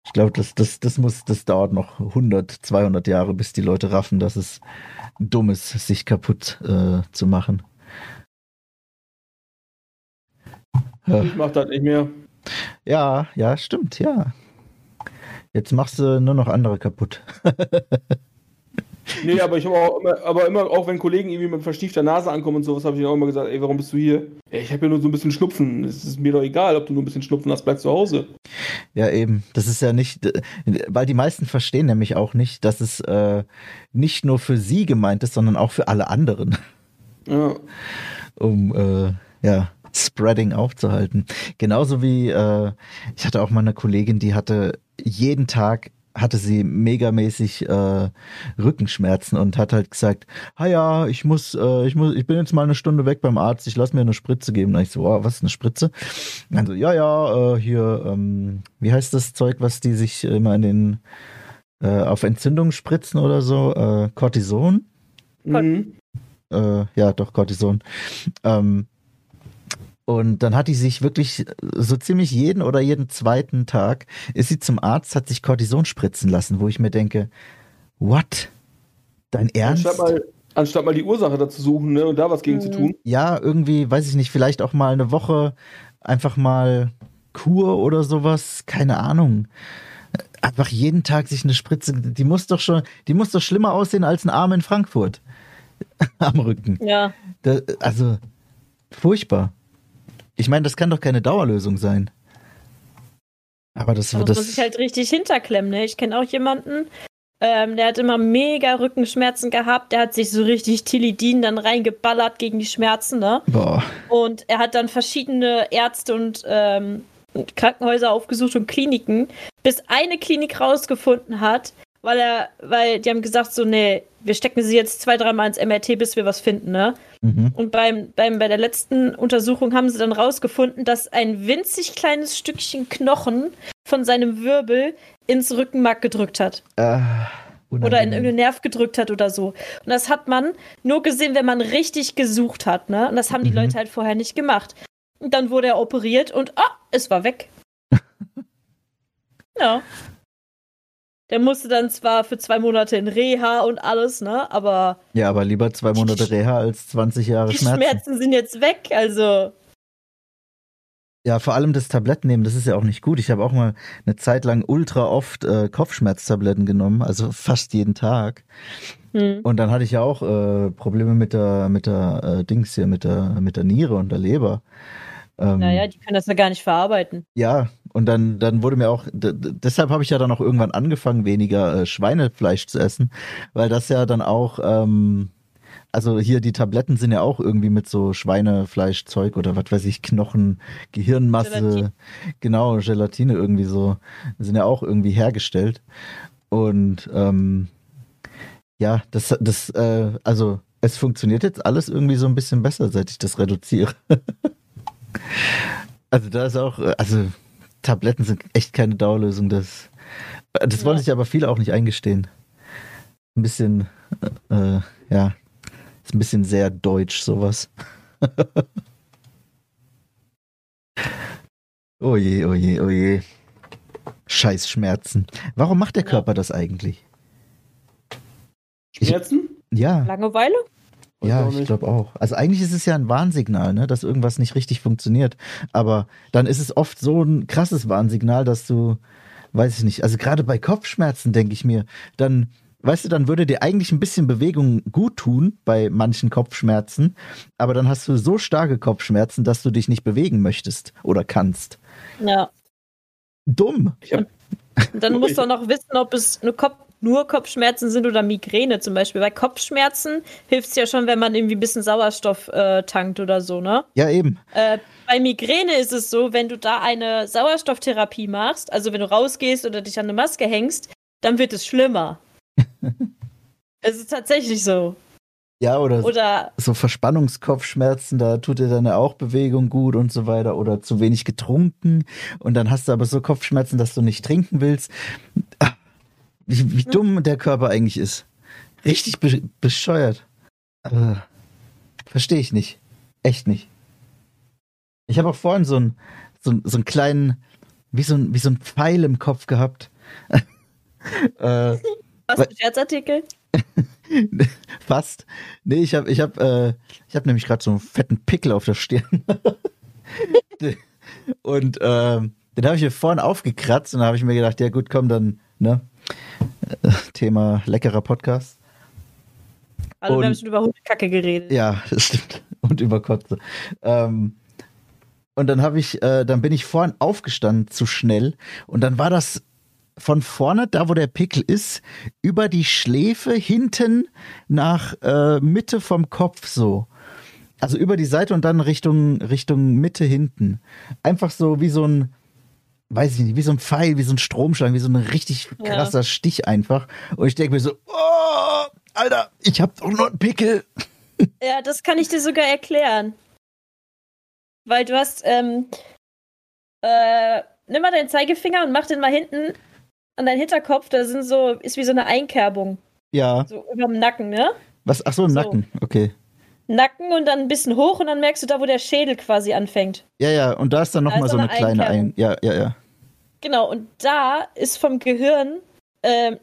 Ich glaube, das, das, das muss, das dauert noch 100, 200 Jahre, bis die Leute raffen, dass es dumm ist, sich kaputt äh, zu machen. Ich mach das nicht mehr. Ja, ja, stimmt, ja. Jetzt machst du nur noch andere kaputt. Nee, aber ich habe auch immer, aber immer, auch wenn Kollegen irgendwie mit verstiefter Nase ankommen und sowas, habe ich ihnen auch immer gesagt, ey, warum bist du hier? Ey, ich habe ja nur so ein bisschen Schnupfen. Es ist mir doch egal, ob du nur ein bisschen Schnupfen hast, bleib zu Hause. Ja, eben. Das ist ja nicht, weil die meisten verstehen nämlich auch nicht, dass es äh, nicht nur für sie gemeint ist, sondern auch für alle anderen, Ja. um äh, ja Spreading aufzuhalten. Genauso wie äh, ich hatte auch mal eine Kollegin, die hatte jeden Tag hatte sie megamäßig äh, Rückenschmerzen und hat halt gesagt, ah ja, ich muss, äh, ich muss, ich bin jetzt mal eine Stunde weg beim Arzt, ich lass mir eine Spritze geben. Und ich so, oh, was ist eine Spritze? Also ja, ja, äh, hier, ähm, wie heißt das Zeug, was die sich immer in den äh, auf Entzündung spritzen oder so? Äh, Cortison? Mhm. Äh, ja, doch, Cortison. Ähm, und dann hat die sich wirklich so ziemlich jeden oder jeden zweiten Tag ist sie zum Arzt, hat sich Cortison spritzen lassen, wo ich mir denke, what? Dein Ernst? Anstatt mal, anstatt mal die Ursache dazu suchen ne, und da was gegen zu Mhm. tun. Ja, irgendwie, weiß ich nicht, vielleicht auch mal eine Woche einfach mal Kur oder sowas, keine Ahnung. Einfach jeden Tag sich eine Spritze, die muss doch schon, die muss doch schlimmer aussehen als ein Arm in Frankfurt am Rücken. Ja. Da, also, furchtbar. Ich meine, das kann doch keine Dauerlösung sein. Aber das Da wird muss das. sich halt richtig hinterklemmen. Ne? Ich kenne auch jemanden, ähm, der hat immer mega Rückenschmerzen gehabt. Der hat sich so richtig Tilidin dann reingeballert gegen die Schmerzen. Ne? boah. Und er hat dann verschiedene Ärzte und ähm, Krankenhäuser aufgesucht und Kliniken, bis eine Klinik rausgefunden hat, weil er, weil die haben gesagt so, nee, wir stecken sie jetzt zwei, dreimal ins MRT, bis wir was finden, ne? Mhm. Und beim, beim, bei der letzten Untersuchung haben sie dann rausgefunden, dass ein winzig kleines Stückchen Knochen von seinem Wirbel ins Rückenmark gedrückt hat. Äh, Oder in irgendeinen Nerv gedrückt hat oder so. Und das hat man nur gesehen, wenn man richtig gesucht hat, ne? Und das haben die Mhm. Leute halt vorher nicht gemacht. Und dann wurde er operiert und ah, es war weg. ja. Der musste dann zwar für zwei Monate in Reha und alles, ne? Aber Ja, aber lieber zwei Monate Reha als 20 Jahre die Schmerzen. Schmerzen sind jetzt weg, also. Ja, vor allem das Tablettennehmen, das ist ja auch nicht gut. Ich habe auch mal eine Zeit lang ultra oft äh, Kopfschmerztabletten genommen, also fast jeden Tag. Hm. Und dann hatte ich ja auch äh, Probleme mit der mit der äh, Dings hier, mit der mit der Niere und der Leber. Ähm, Naja, die können das ja gar nicht verarbeiten. Ja, und dann, dann wurde mir auch, deshalb habe ich ja dann auch irgendwann angefangen, weniger äh, Schweinefleisch zu essen, weil das ja dann auch, ähm, also hier die Tabletten sind ja auch irgendwie mit so Schweinefleischzeug oder was weiß ich, Knochen, Gehirnmasse, Gelatine. genau, Gelatine irgendwie so, sind ja auch irgendwie hergestellt. Und ähm, ja, das, das, äh, also es funktioniert jetzt alles irgendwie so ein bisschen besser, seit ich das reduziere. Also da ist auch, äh, also Tabletten sind echt keine Dauerlösung. Das, das wollen Ja. sich aber viele auch nicht eingestehen. Ein bisschen, äh, äh, ja, ist ein bisschen sehr deutsch sowas. oh je, oh je, oh je. Scheiß Schmerzen. Warum macht der. Körper das eigentlich? Schmerzen? Ja, Langeweile? Weiß ja, ich glaube auch. Also eigentlich ist es ja ein Warnsignal, ne, dass irgendwas nicht richtig funktioniert. Aber dann ist es oft so ein krasses Warnsignal, dass du, weiß ich nicht, also gerade bei Kopfschmerzen denke ich mir, dann, weißt du, dann würde dir eigentlich ein bisschen Bewegung gut tun bei manchen Kopfschmerzen, aber dann hast du so starke Kopfschmerzen, dass du dich nicht bewegen möchtest oder kannst. Ja. Dumm. Ich hab, Und dann musst du auch noch wissen, ob es nur, Kopf, nur Kopfschmerzen sind oder Migräne zum Beispiel. Bei Kopfschmerzen hilft es ja schon, wenn man irgendwie ein bisschen Sauerstoff äh, tankt oder so, ne? Ja, eben. Äh, bei Migräne ist es so, wenn du da eine Sauerstofftherapie machst, also wenn du rausgehst oder dich an eine Maske hängst, dann wird es schlimmer. es ist tatsächlich so. Ja, oder, Oder so Verspannungskopfschmerzen, da tut dir dann auch Bewegung gut und so weiter oder zu wenig getrunken und dann hast du aber so Kopfschmerzen, dass du nicht trinken willst. Wie, wie dumm der Körper eigentlich ist. Richtig be bescheuert. Äh, Verstehe ich nicht. Echt nicht. Ich habe auch vorhin so einen so, einen- so einen kleinen, wie so ein, wie so ein Pfeil im Kopf gehabt. äh, was ein Scherzartikel? Fast. Nee, ich habe ich hab, äh, ich hab nämlich gerade so einen fetten Pickel auf der Stirn. und ähm, den habe ich mir vorhin aufgekratzt und da habe ich mir gedacht, ja gut, komm dann, ne? Thema leckerer Podcast. Also wir haben Und- schon über Hundekacke geredet. Ja, das stimmt. Und über Kotze. Ähm, und dann habe ich, äh, dann bin ich vorhin aufgestanden zu schnell und dann war das von vorne, da wo der Pickel ist, über die Schläfe hinten nach äh, Mitte vom Kopf so. Also über die Seite und dann Richtung, Richtung Mitte hinten. Einfach so wie so ein, weiß ich nicht, wie so ein Pfeil, wie so ein Stromschlag, wie so ein richtig Ja. krasser Stich einfach. Und ich denke mir so, oh, Alter, ich hab doch nur einen Pickel. Ja, das kann ich dir sogar erklären. Weil du hast, ähm, äh, nimm mal deinen Zeigefinger und mach den mal hinten an deinen Hinterkopf. Da sind so, ist wie so eine Einkerbung. Ja. So über dem Nacken, ne? Was? Ach so, im So. Nacken. Okay. Nacken und dann ein bisschen hoch und dann merkst du da, wo der Schädel quasi anfängt. Ja, ja. Und da ist dann Da nochmal ist so so eine eine kleine Ein. Ja, ja, ja. Genau, und da ist vom Gehirn ähm,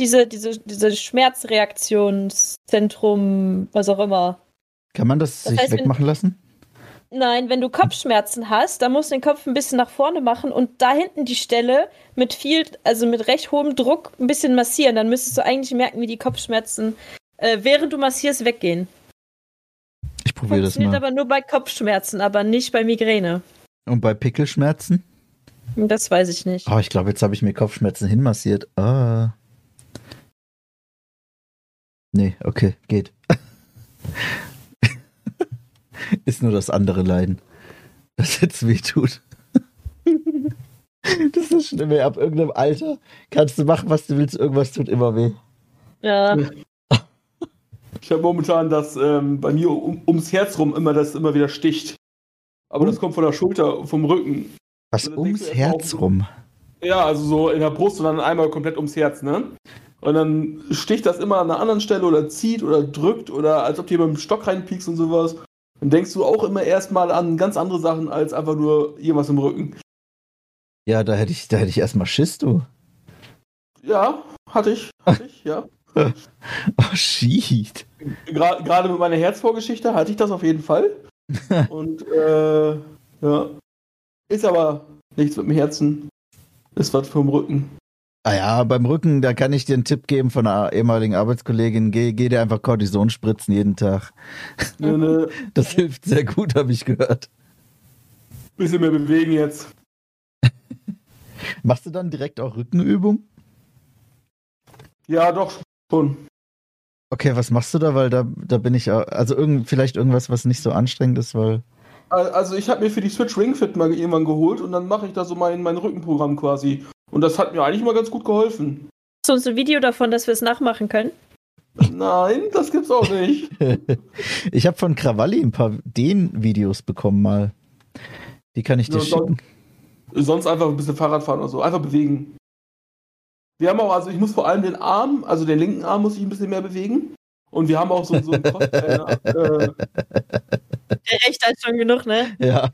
diese, diese, diese Schmerzreaktionszentrum, was auch immer. Kann man das, Das sich heißt, wenn- wegmachen lassen? Nein, wenn du Kopfschmerzen hast, dann musst du den Kopf ein bisschen nach vorne machen und da hinten die Stelle mit viel, also mit recht hohem Druck ein bisschen massieren. Dann müsstest du eigentlich merken, wie die Kopfschmerzen, äh, während du massierst, weggehen. Ich probiere das Funktioniert mal. aber nur bei Kopfschmerzen, aber nicht bei Migräne. Und bei Pickelschmerzen? Das weiß ich nicht. Oh, ich glaube, jetzt habe ich mir Kopfschmerzen hinmassiert. Ah. Nee, okay, geht. ist nur das andere Leiden. Das jetzt weh tut. das ist schlimm, ab irgendeinem Alter kannst du machen, was du willst, irgendwas tut immer weh. Ja. Ich habe momentan das ähm, bei mir um, ums Herz rum immer, das immer wieder sticht. Aber das kommt von der Schulter, vom Rücken. Was ums du Herz mal, rum. Ja, also so in der Brust und dann einmal komplett ums Herz, ne? Und dann sticht das immer an einer anderen Stelle oder zieht oder drückt oder als ob dir beim Stock reinpiekst und sowas. Dann denkst du auch immer erstmal an ganz andere Sachen als einfach nur irgendwas im Rücken. Ja, da hätte ich, da hätte ich erstmal Schiss, du. Ja, hatte ich, hatte ich, ja. Oh, shit. Gra- Gerade mit meiner Herzvorgeschichte hatte ich das auf jeden Fall. Und äh, ja. Ist aber nichts mit dem Herzen. Ist was vom Rücken. Ah ja, beim Rücken, da kann ich dir einen Tipp geben von einer ehemaligen Arbeitskollegin. Geh, geh dir einfach Cortison spritzen jeden Tag. Ne, ne, Das hilft sehr gut, habe ich gehört. bisschen mehr bewegen jetzt. Machst du dann direkt auch Rückenübung? Ja, doch, schon. Okay, was machst du da? Weil da, da bin ich, auch- also irgend, vielleicht irgendwas, was nicht so anstrengend ist, weil. Also ich habe mir für die Switch Ring Fit mal irgendwann geholt und dann mache ich da so mein, mein Rückenprogramm quasi. Und das hat mir eigentlich mal ganz gut geholfen. Hast du uns ein Video davon, dass wir es nachmachen können? Nein, das gibt's auch nicht. ich habe von Krawalli ein paar Den-Videos bekommen mal. Die kann ich dir Ja, schicken. Sonst einfach ein bisschen Fahrrad fahren oder so. Einfach bewegen. Wir haben auch, also ich muss vor allem den Arm, also den linken Arm muss ich ein bisschen mehr bewegen. Und wir haben auch so, so einen Crosstrainer. äh, Der rechte hat schon genug, ne? Ja.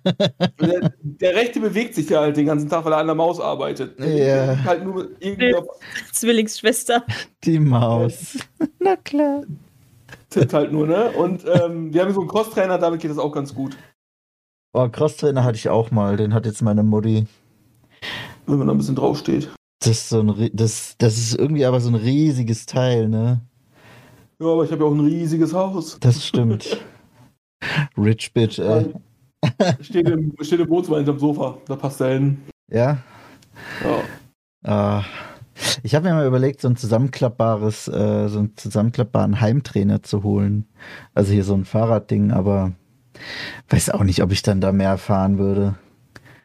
der, der rechte bewegt sich ja halt den ganzen Tag, weil er an der Maus arbeitet. Ja. halt nur irgendwie auf, Zwillingsschwester. Die Maus. Na klar. tippt halt nur, ne? Und ähm, wir haben so einen Crosstrainer, damit geht das auch ganz gut. Oh, Crosstrainer hatte ich auch mal. Den hat jetzt meine Mutti. Wenn man da ein bisschen draufsteht. Das ist so ein, das, das ist irgendwie aber so ein riesiges Teil, ne? Ja, aber ich habe ja auch ein riesiges Haus. Das stimmt. Rich Bitch, ey. Steht im, steht im Wohnzimmer hinterm Sofa. Da passt er hin. Ja. Ja. Ah. Ich habe mir mal überlegt, so ein zusammenklappbares, äh, so einen zusammenklappbaren Heimtrainer zu holen. Also hier so ein Fahrradding, aber weiß auch nicht, ob ich dann da mehr fahren würde.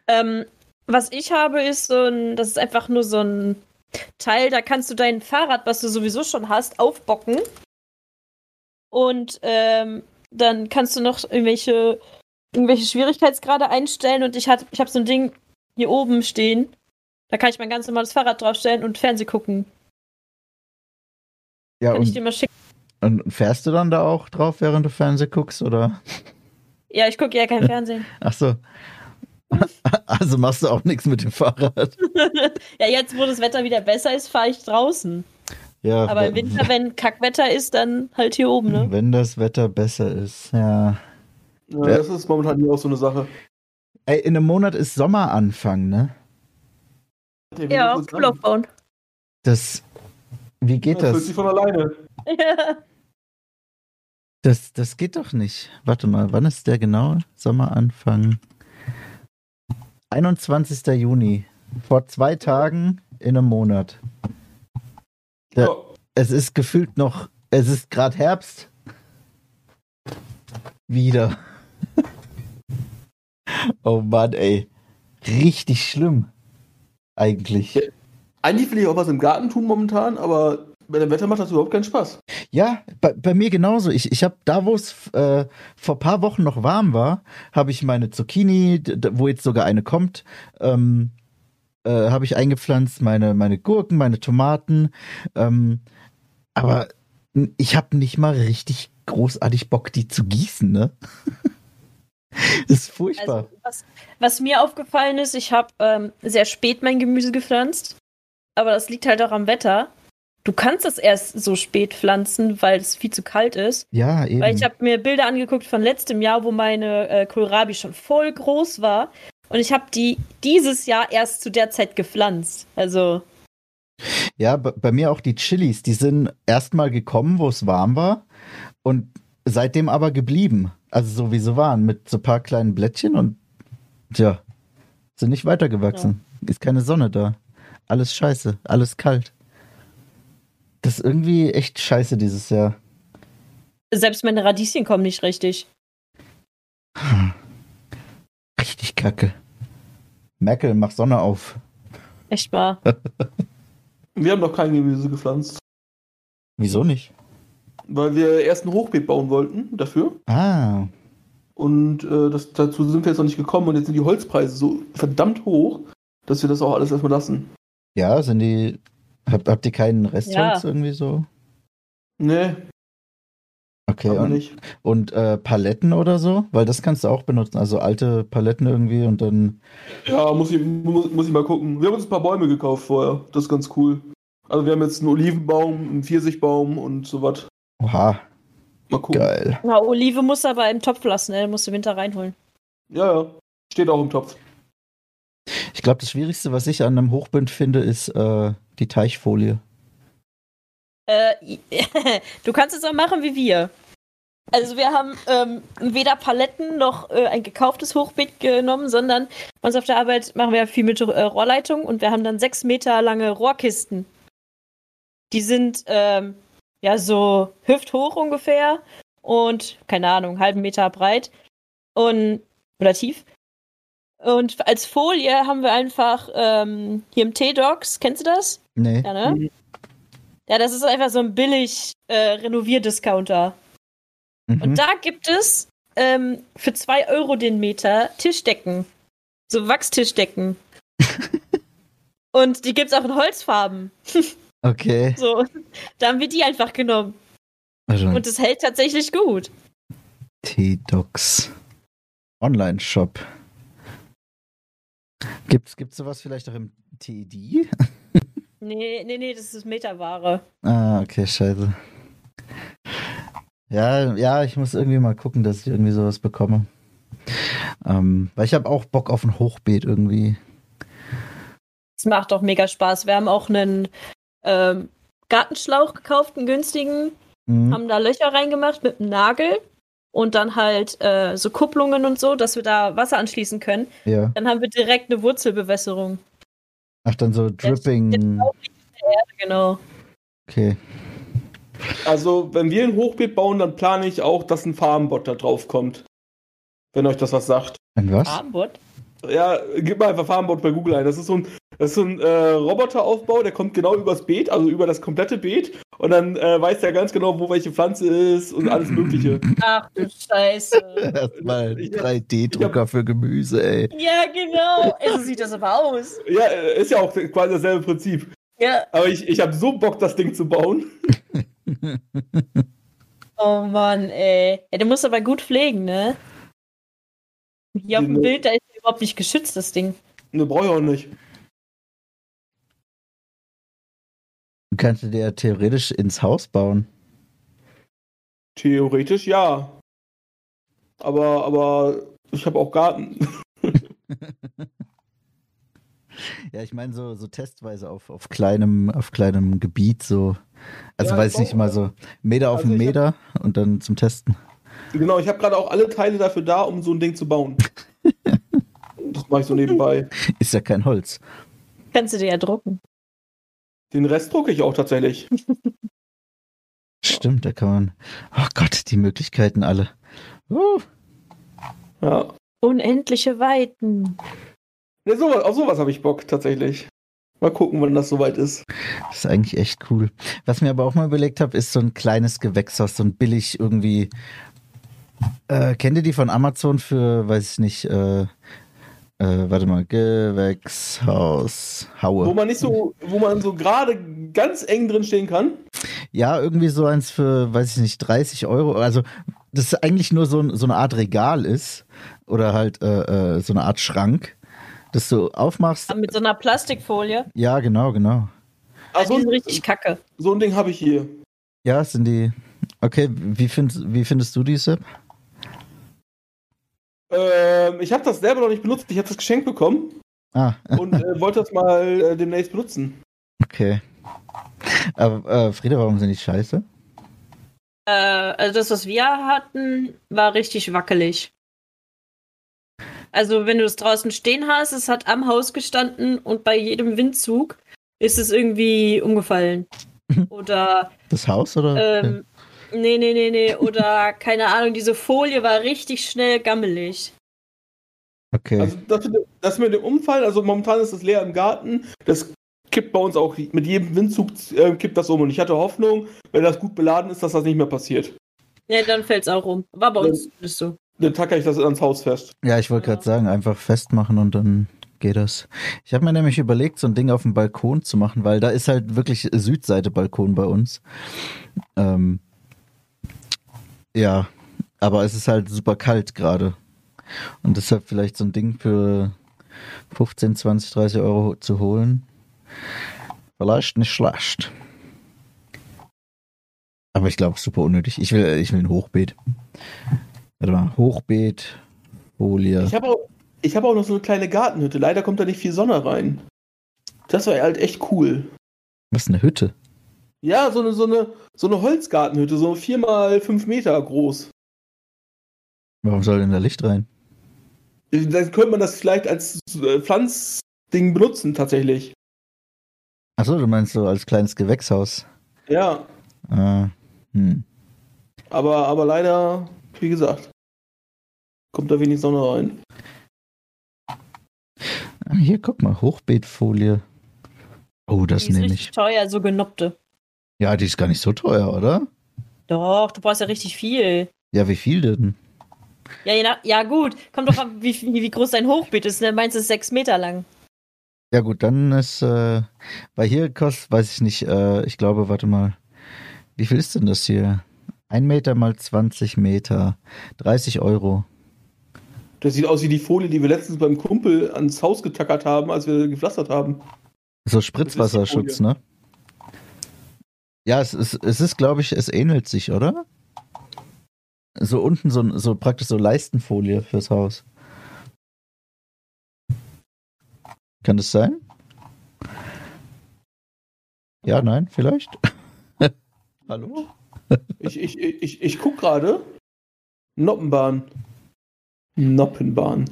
Ähm, was ich habe, ist so ein, das ist einfach nur so ein Teil, da kannst du dein Fahrrad, was du sowieso schon hast, aufbocken. Und ähm, dann kannst du noch irgendwelche, irgendwelche Schwierigkeitsgrade einstellen. Und ich, hat, ich habe so ein Ding hier oben stehen. Da kann ich mein ganz normales Fahrrad draufstellen und Fernseh gucken. Ja, Kann ich und, dir mal schicken. und fährst du dann da auch drauf, während du Fernseh guckst, oder? Ja, ich gucke ja kein Fernsehen. Ach so. Also machst du auch nichts mit dem Fahrrad. ja, jetzt, wo das Wetter wieder besser ist, fahre ich draußen. Ja, Aber im wenn- Winter, wenn Kackwetter ist, dann halt hier oben, ne? Wenn das Wetter besser ist, ja. ja. Das ist momentan hier auch so eine Sache. Ey, in einem Monat ist Sommeranfang, ne? Ja, Pool aufbauen. Das. Wie geht Das fühlt das? sich von alleine. Das, das geht doch nicht. Warte mal, wann ist der genau? Sommeranfang. 21. Juni. Vor zwei Tagen in einem Monat. Ja. Ja. Es ist gefühlt noch. Es ist gerade Herbst. Wieder. oh Mann, ey. Richtig schlimm. Eigentlich. Eigentlich will ich auch was im Garten tun momentan, aber bei dem Wetter macht das überhaupt keinen Spaß. Ja, bei, bei mir genauso. Ich, ich habe da, wo es äh, vor paar Wochen noch warm war, habe ich meine Zucchini, wo jetzt sogar eine kommt, ähm, äh, habe ich eingepflanzt, meine, meine Gurken, meine Tomaten. Ähm, aber ich habe nicht mal richtig großartig Bock, die zu gießen, ne? das ist furchtbar. Also, was, was mir aufgefallen ist, ich habe ähm, sehr spät mein Gemüse gepflanzt. Aber das liegt halt auch am Wetter. Du kannst es erst so spät pflanzen, weil es viel zu kalt ist. ja, eben. Weil ich habe mir Bilder angeguckt von letztem Jahr, wo meine äh, Kohlrabi schon voll groß war. Und ich habe die dieses Jahr erst zu der Zeit gepflanzt. Also, Ja, bei, bei mir auch die Chilis, die sind erstmal gekommen, wo es warm war und seitdem aber geblieben. Also so wie sie waren, mit so ein paar kleinen Blättchen und tja, sind nicht weitergewachsen. Ist keine Sonne da. Alles scheiße, alles kalt. Das ist irgendwie echt scheiße dieses Jahr. selbst meine Radieschen kommen nicht richtig. Richtig kacke. Merkel, mach Sonne auf. Echt wahr. Wir haben noch kein Gemüse gepflanzt, Wieso nicht? weil wir erst ein Hochbeet bauen wollten dafür. Ah, Und äh, das, dazu sind wir jetzt noch nicht gekommen und jetzt sind die Holzpreise so verdammt hoch, dass wir das auch alles erstmal lassen. ja, sind die. Habt, habt ihr keinen Restholz Ja. irgendwie so? Nee, Okay, und, nicht. und äh, Paletten oder so? Weil das kannst du auch benutzen. Also alte Paletten irgendwie und dann. Ja, muss ich, muss, muss ich mal gucken. Wir haben uns ein paar Bäume gekauft vorher. Das ist ganz cool. Also wir haben jetzt einen Olivenbaum, einen Pfirsichbaum und so was. Oha, Mal gucken. geil. Na, Olive musst du aber im Topf lassen, ne? Musst du Winter reinholen. Ja, ja. Steht auch im Topf. Ich glaube, das Schwierigste, was ich an einem Hochbind finde, ist äh, die Teichfolie. Äh, du kannst es auch machen wie wir. Also wir haben ähm, weder Paletten noch äh, ein gekauftes Hochbeet genommen, sondern bei uns auf der Arbeit machen wir viel mit äh, Rohrleitung und wir haben dann sechs Meter lange Rohrkisten. Die sind ähm, ja so hüfthoch ungefähr und keine Ahnung, halben Meter breit und oder tief. Und als Folie haben wir einfach ähm, hier im T-Docs, kennst du das? Nee. Ja, ne? Mhm. Ja, das ist einfach so ein billig äh, Renovierdiscounter. Mhm. Und da gibt es ähm, für 2 Euro den Meter Tischdecken. So Wachstischdecken. Und die gibt's auch in Holzfarben. Okay. So, da haben wir die einfach genommen. Also, Und es hält tatsächlich gut. T-Docs. Online-Shop. Gibt's, gibt's sowas vielleicht auch im TED? Nee, nee, nee, das ist Meterware. Ah, okay, scheiße. Ja, ja, ich muss irgendwie mal gucken, dass ich irgendwie sowas bekomme. Ähm, weil ich habe auch Bock auf ein Hochbeet irgendwie. Es macht doch mega Spaß. Wir haben auch einen ähm, Gartenschlauch gekauft, einen günstigen. Mhm. haben da Löcher reingemacht mit einem Nagel und dann halt äh, so Kupplungen und so, dass wir da Wasser anschließen können. Ja. Dann haben wir direkt eine Wurzelbewässerung. Ach, dann so Dripping. Genau. Okay. Also, wenn wir ein Hochbeet bauen, dann plane ich auch, dass ein Farmbot da drauf kommt. Wenn euch das was sagt. Ein was? Armbot. Ja, gib mal einfach Farmbot bei Google ein. Das ist so ein, das ist so ein äh, Roboteraufbau, der kommt genau übers Beet, also über das komplette Beet. Und dann äh, weiß der ganz genau, wo welche Pflanze ist und alles Mögliche. Ach du Scheiße. Erstmal ein Ich hab- 3D-Drucker für Gemüse, ey. ja, genau. So sieht das aber aus. Ja, äh, ist ja auch quasi dasselbe Prinzip. Ja. Aber ich, ich habe so Bock, das Ding zu bauen. Oh Mann, ey. Ja, du musst aber gut pflegen, ne? Hier auf dem. Bild, da ist ja überhaupt nicht geschützt, das Ding. Ne, brauche ich auch nicht. Kannst du dir ja theoretisch ins Haus bauen. Theoretisch ja. Aber, aber ich habe auch Garten. Ja, ich meine so, so testweise auf, auf kleinem, auf kleinem Gebiet so. Also Ja, weiß ich nicht mal so Meter auf Also einen ich hab- Meter und dann zum Testen. Genau, ich habe gerade auch alle Teile dafür da, um so ein Ding zu bauen. das mache ich so nebenbei. Ist ja kein Holz. Kannst du dir ja drucken. Den Rest drucke ich auch tatsächlich. Stimmt, da kann man. Oh Gott, die Möglichkeiten alle. Uh, Ja. Unendliche Weiten. Ne, sowas, auf sowas habe ich Bock tatsächlich. Mal gucken, wann das soweit ist. das ist eigentlich echt cool. Was mir aber auch mal überlegt habe, ist so ein kleines Gewächshaus, so ein billig irgendwie. Äh, kennt ihr die von Amazon für, weiß ich nicht, äh, äh, warte mal, Gewächshaus, Haue. Wo man nicht so, wo man so gerade ganz eng drin stehen kann. Ja, irgendwie so eins für, weiß ich nicht, 30 Euro. Also, das ist eigentlich nur so, so eine Art Regal ist. Oder halt äh, äh, so eine Art Schrank, das du aufmachst. Aber mit so einer Plastikfolie. Ja, genau, genau. Ah, die so, sind ein, richtig kacke. so ein Ding habe ich hier. Ja, sind die. Okay, wie, find, wie findest du die, Sepp? Ähm, ich habe das selber noch nicht benutzt. Ich habe das geschenkt bekommen Ah, und äh, wollte das mal äh, demnächst benutzen. okay. Aber, äh, Frieda, warum sind die scheiße? Äh, also das, was wir hatten, war richtig wackelig. Also wenn du es draußen stehen hast, es hat am Haus gestanden und bei jedem Windzug ist es irgendwie umgefallen. Oder, Das Haus oder? ähm, nee, nee, nee, nee, oder keine Ahnung, diese Folie war richtig schnell gammelig. Okay. Also das, mit dem- das mit dem Umfall, also momentan ist es leer im Garten. Das kippt bei uns auch mit jedem Windzug äh, kippt das um. Und ich hatte Hoffnung, wenn das gut beladen ist, dass das nicht mehr passiert. Ja, dann fällt's auch um. War bei uns nicht so. Dann tacker ich das ans Haus fest. ja, ich wollte Ja. gerade sagen, einfach festmachen und dann geht das. Ich habe mir nämlich überlegt, so ein Ding auf dem Balkon zu machen, weil da ist halt wirklich Südseite Balkon bei uns. Ähm, ja, aber es ist halt super kalt gerade. Und deshalb vielleicht so ein Ding für 15, 20, 30 Euro zu holen. Vielleicht nicht schlecht. Aber ich glaube, super unnötig. Ich will, ich will ein Hochbeet. Warte mal, Hochbeet, Folie. Ich habe auch, ich hab auch noch so eine kleine Gartenhütte. Leider kommt da nicht viel Sonne rein. Das war halt echt cool. Was ist eine Hütte? Ja, so eine, so eine, so eine Holzgartenhütte, so vier mal fünf Meter groß. Warum soll denn da Licht rein? Dann könnte man das vielleicht als äh, Pflanzding benutzen, tatsächlich. Achso, du meinst so als kleines Gewächshaus. Ja, Ah, hm. aber, aber leider, wie gesagt, kommt da wenig Sonne rein. Ah, Hier, guck mal, Hochbeetfolie. Oh, das Die ist nehme ich. teuer, so genoppte. Ja, die ist gar nicht so teuer, oder? Doch, du brauchst ja richtig viel. Ja, wie viel denn? Ja, je nach, ja gut, kommt doch an, wie, wie, groß dein Hochbeet ist. Ne? Meins ist sechs Meter lang. Ja gut, dann ist, äh, weil hier kostet, weiß ich nicht, äh, ich glaube, warte mal, wie viel ist denn das hier? Ein Meter mal 20 Meter, 30 Euro. Das sieht aus wie die Folie, die wir letztens beim Kumpel ans Haus getackert haben, als wir gepflastert haben. So Spritzwasserschutz, ne? Ja, es ist, es ist, glaube ich, es ähnelt sich, oder? So unten so, so praktisch so Leistenfolie fürs Haus. Kann das sein? Ja, nein, vielleicht? Hallo? Ich, ich, ich, ich guck gerade. Noppenbahn. Noppenbahn.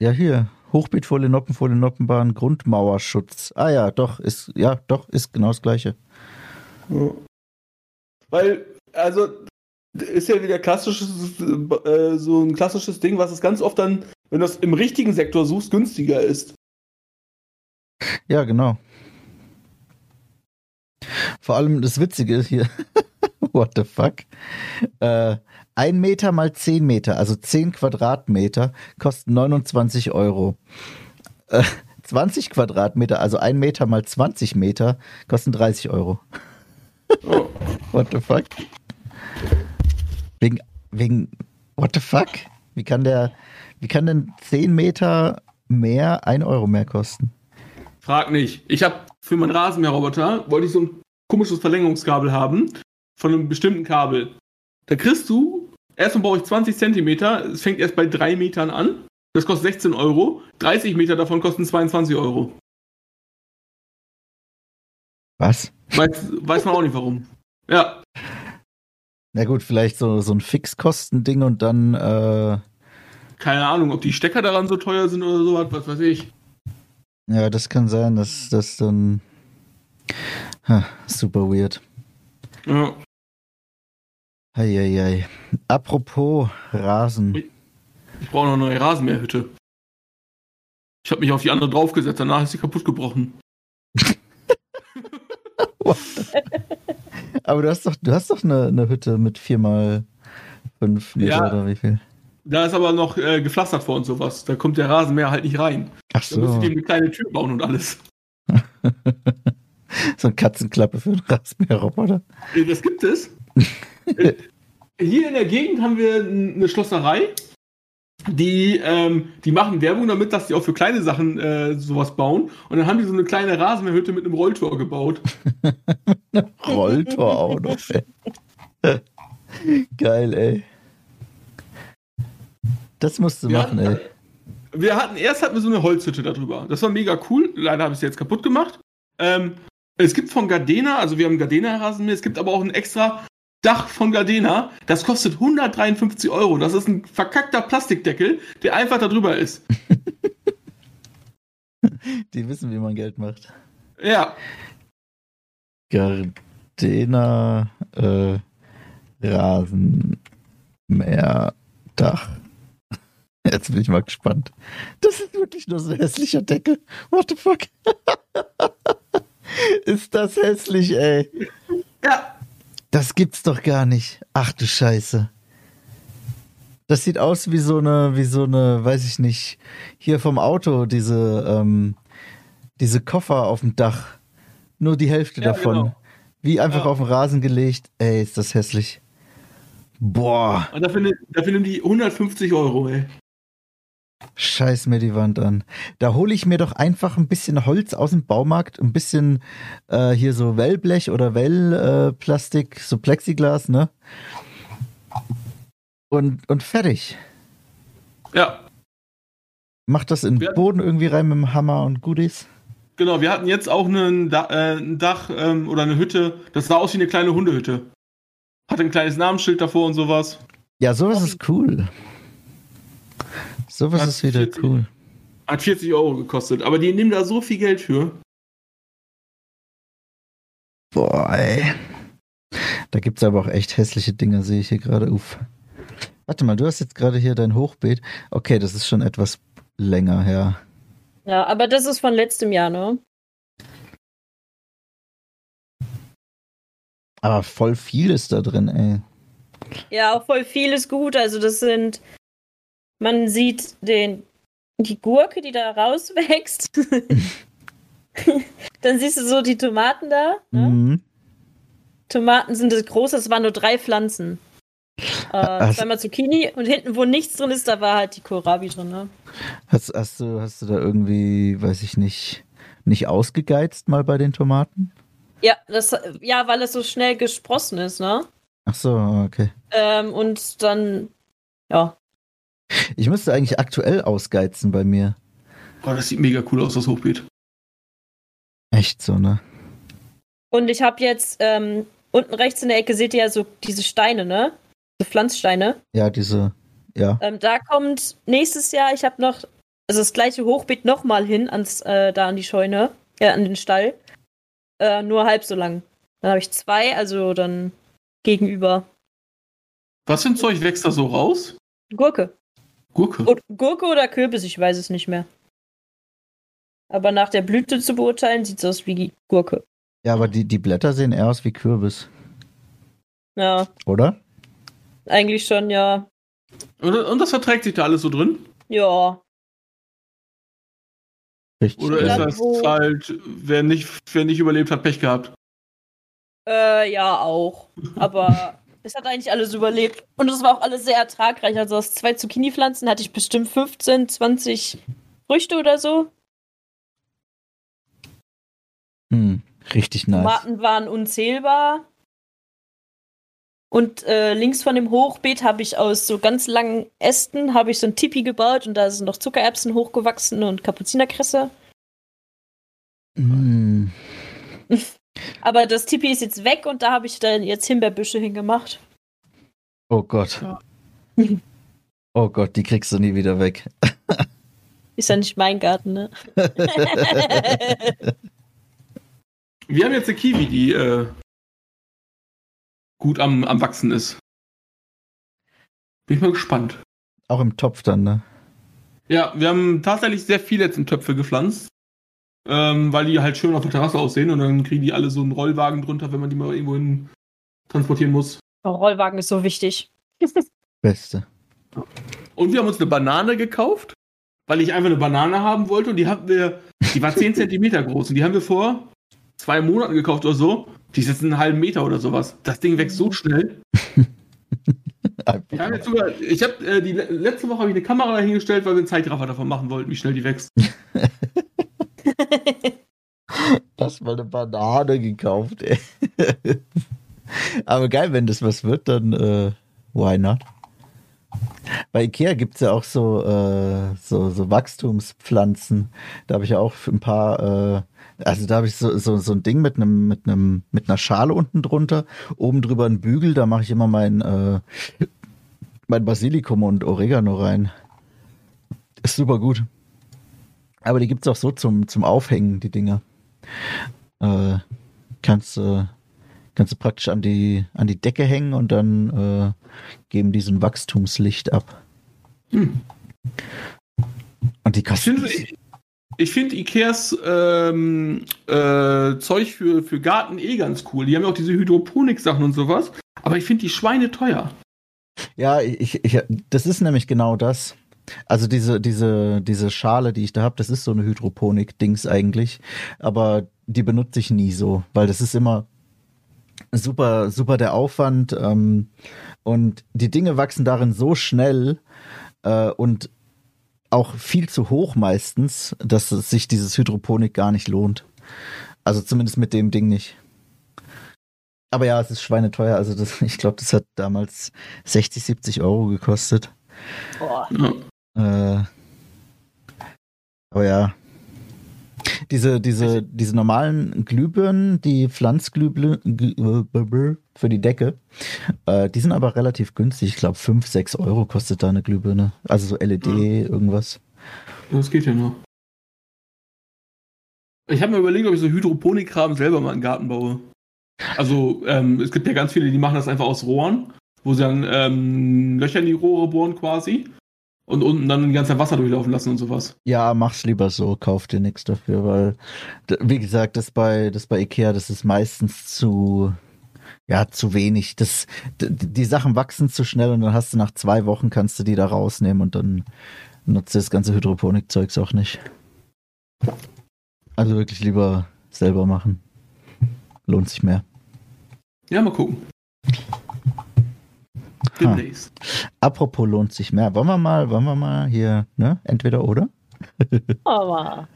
Ja, hier. Hochbeetfolie, Noppenfolie, Noppenbahn, Grundmauerschutz. Ah ja, doch, ist, ja, doch, ist genau das gleiche. Weil, also, ist ja wieder klassisches, äh, so ein klassisches Ding, was es ganz oft dann, wenn du das im richtigen Sektor suchst, günstiger ist. Ja, genau. Vor allem das Witzige ist hier, what the fuck? Äh, ein Meter mal zehn Meter, also zehn Quadratmeter, kosten 29 Euro. Äh, 20 Quadratmeter, also ein Meter mal 20 Meter, kosten 30 Euro. Oh. What the fuck? Wegen, wegen, what the fuck? Wie kann der, wie kann denn 10 Meter mehr 1 Euro mehr kosten? Frag nicht. Ich habe für meinen Rasenmäherroboter, wollte ich so ein komisches Verlängerungskabel haben, von einem bestimmten Kabel. Da kriegst du, erstmal brauche ich 20 Zentimeter, es fängt erst bei 3 Metern an. Das kostet 16 Euro. 30 Meter davon kosten 22 Euro. Was? Weiß, weiß man auch nicht warum. Ja, Na gut, vielleicht so, so ein Fixkostending und dann, äh, keine Ahnung, ob die Stecker daran so teuer sind oder sowas, was weiß ich. ja, das kann sein, dass das dann ha, super weird. Ja. Eieiei. Apropos Rasen. Ich brauche noch eine neue Rasenmäherhütte. Ich habe mich auf die andere draufgesetzt, danach ist sie kaputt gebrochen. Aber du hast doch, du hast doch eine, eine Hütte mit vier mal fünf Meter Ja. oder wie viel? Da ist aber noch äh, gepflastert vor und sowas. Da kommt der Rasenmäher halt nicht rein. Ach Da muss so, ich dem eine kleine Tür bauen und alles. so eine Katzenklappe für einen Rasenmäherroboter. Äh, Das gibt es. Äh, Hier in der Gegend haben wir eine Schlosserei. Die, ähm, die machen Werbung damit, dass die auch für kleine Sachen äh, sowas bauen. Und dann haben die so eine kleine Rasenmäherhütte mit einem Rolltor gebaut. Rolltor auch noch. Ey. Geil, ey. Das musst du Wir machen, hatten, ey. wir hatten erst hatten wir so eine Holzhütte darüber. Das war mega cool. Leider habe ich sie jetzt kaputt gemacht. Ähm, es gibt von Gardena, also wir haben Gardena Rasenmäher, es gibt aber auch ein extra Dach von Gardena. Das kostet 153 Euro. Das ist ein verkackter Plastikdeckel, der einfach da drüber ist. Die wissen, wie man Geld macht. Ja, Gardena äh, Rasenmäherdach. Jetzt bin ich mal gespannt. Das ist wirklich nur so ein hässlicher Deckel. What the fuck? ist das hässlich, ey. Ja. Das gibt's doch gar nicht. Ach du Scheiße. Das sieht aus wie so eine, wie so eine, weiß ich nicht, hier vom Auto, diese, ähm, diese Koffer auf dem Dach. Nur die Hälfte Ja, davon. genau. Wie einfach Ja. auf den Rasen gelegt. Ey, ist das hässlich. Boah, Und dafür, dafür nehmen die 150 Euro, ey. Scheiß mir die Wand an. Da hole ich mir doch einfach ein bisschen Holz aus dem Baumarkt, ein bisschen äh, hier so Wellblech oder Wellplastik, äh, so Plexiglas, ne? Und, und fertig. Ja, Mach das in den Boden irgendwie rein mit dem Hammer und Goodies. genau. Wir hatten jetzt auch einen da äh, ein Dach ähm, oder eine Hütte. Das sah aus wie eine kleine Hundehütte. Hatte ein kleines Namensschild davor und sowas. Ja, sowas ist cool. Sowas Hat ist wieder 40 cool. Hat 40 Euro gekostet. Aber die nehmen da so viel Geld für. Boah, ey. Da gibt's aber auch echt hässliche Dinge, sehe ich hier gerade. Uff. Warte mal, du hast jetzt gerade hier dein Hochbeet. Okay, das ist schon etwas länger her. Ja, aber das ist von letztem Jahr, ne? Aber voll viel ist da drin, ey. Ja, auch voll viel ist gut. Also das sind, man sieht den, die Gurke, die da rauswächst. Dann siehst du so die Tomaten da. Ne? Mhm. Tomaten sind das große, es waren nur drei Pflanzen. Äh, zweimal Zucchini und hinten, wo nichts drin ist, da war halt die Kohlrabi drin, ne? Hast, hast, du, hast du da irgendwie, weiß ich nicht, nicht ausgegeizt mal bei den Tomaten? Ja, das, ja, weil es so schnell gesprossen ist, ne? Ach so, okay. Ähm, und dann, ja. Ich müsste eigentlich aktuell ausgeizen bei mir. Oh, das sieht mega cool aus, das Hochbeet. Echt so, ne? Und ich habe jetzt, ähm, unten rechts in der Ecke seht ihr ja so diese Steine, ne? So Pflanzsteine. Ja, diese, ja. Ähm, da kommt nächstes Jahr, ich habe noch, also das gleiche Hochbeet nochmal hin, ans, äh, da an die Scheune, äh, an den Stall. Äh, nur halb so lang. Dann habe ich zwei, also dann gegenüber. Was für ein Zeug wächst da so raus? Gurke. Gurke. Und Gurke oder Kürbis, ich weiß es nicht mehr. Aber nach der Blüte zu beurteilen, sieht es aus wie Gurke. Ja, aber die, die Blätter sehen eher aus wie Kürbis, Ja, oder? eigentlich schon, ja. Und, und das verträgt sich da alles so drin? Ja. Richtig. Oder ist das wo- halt, wer nicht, wer nicht überlebt hat, Pech gehabt? Äh, ja, auch. Aber es hat eigentlich alles überlebt. Und es war auch alles sehr ertragreich. Also aus zwei Zucchini-Pflanzen hatte ich bestimmt 15, 20 Früchte oder so. Hm, richtig nice. Tomaten waren unzählbar. Und äh, links von dem Hochbeet habe ich aus so ganz langen Ästen habe ich so ein Tipi gebaut und da sind noch Zuckererbsen hochgewachsen und Kapuzinerkresse. Hm. Aber das Tipi ist jetzt weg und da habe ich dann jetzt Himbeerbüsche hingemacht. Oh Gott. Ja. Oh Gott, die kriegst du nie wieder weg. Ist ja nicht mein Garten, ne? Wir haben jetzt eine Kiwi, die äh, gut am, am Wachsen ist. Bin ich mal gespannt. Auch im Topf dann, ne? Ja, wir haben tatsächlich sehr viele jetzt in Töpfe gepflanzt. Ähm, weil die halt schön auf der Terrasse aussehen und dann kriegen die alle so einen Rollwagen drunter, wenn man die mal irgendwo hin transportieren muss. Oh, Rollwagen ist so wichtig. Beste. Und wir haben uns eine Banane gekauft, weil ich einfach eine Banane haben wollte und die hatten wir, die war 10 Zentimeter groß und die haben wir vor zwei Monaten gekauft oder so. Die ist jetzt einen halben Meter oder sowas. Das Ding wächst so schnell. Ich habe jetzt sogar, ich habe äh, die letzte Woche habe ich eine Kamera dahingestellt, weil wir einen Zeitraffer davon machen wollten, wie schnell die wächst. Hast mal eine Banane gekauft, ey. Aber geil, wenn das was wird, dann äh, why not? Bei Ikea gibt es ja auch so, äh, so, so Wachstumspflanzen. Da habe ich ja auch ein paar, äh, also da habe ich so, so, so ein Ding mit einem, mit einem, mit einer Schale unten drunter, oben drüber ein Bügel, da mache ich immer mein, äh, mein Basilikum und Oregano rein. Ist super gut. Aber die gibt's auch so zum, zum Aufhängen, die Dinger. Äh, kannst, äh, kannst du praktisch an die, an die Decke hängen und dann äh, geben die so ein Wachstumslicht ab. Hm. Und die kosten. ich finde Ikeas ähm, äh, Zeug für, für Garten eh ganz cool. Die haben ja auch diese Hydroponik-Sachen und sowas. Aber ich finde die Schweine teuer. Ja, ich, ich, das ist nämlich genau das. Also diese, diese, diese Schale, die ich da habe, das ist so eine Hydroponik-Dings eigentlich. Aber die benutze ich nie so, weil das ist immer super, super der Aufwand. Ähm, und die Dinge wachsen darin so schnell äh, und auch viel zu hoch meistens, dass es sich dieses Hydroponik gar nicht lohnt. Also zumindest mit dem Ding nicht. Aber ja, es ist schweineteuer. Also das, ich glaube, das hat damals 60, 70 Euro gekostet. Boah. Ja. Äh, aber ja. Diese, diese, diese normalen Glühbirnen, die Pflanzglühbirnen für die Decke, äh, die sind aber relativ günstig. Ich glaube, 5, 6 Euro kostet da eine Glühbirne. Also so LED, irgendwas. Das geht ja noch. Ich habe mir überlegt, ob ich so Hydroponikkram selber mal im Garten baue. Also, ähm, es gibt ja ganz viele, die machen das einfach aus Rohren, wo sie dann ähm, Löcher in die Rohre bohren quasi und unten dann die ganze Zeit Wasser durchlaufen lassen und sowas. Ja, mach's lieber so, kauf dir nichts dafür, weil, wie gesagt, das bei, das bei Ikea, das ist meistens zu, ja, zu wenig. Das, die Sachen wachsen zu schnell und dann hast du nach zwei Wochen kannst du die da rausnehmen und dann nutzt du das ganze Hydroponik-Zeugs auch nicht. Also wirklich lieber selber machen. Lohnt sich mehr. Ja, mal gucken. Demnächst. Apropos lohnt sich mehr. Wollen wir mal, wollen wir mal hier, ne? Entweder oder? Aber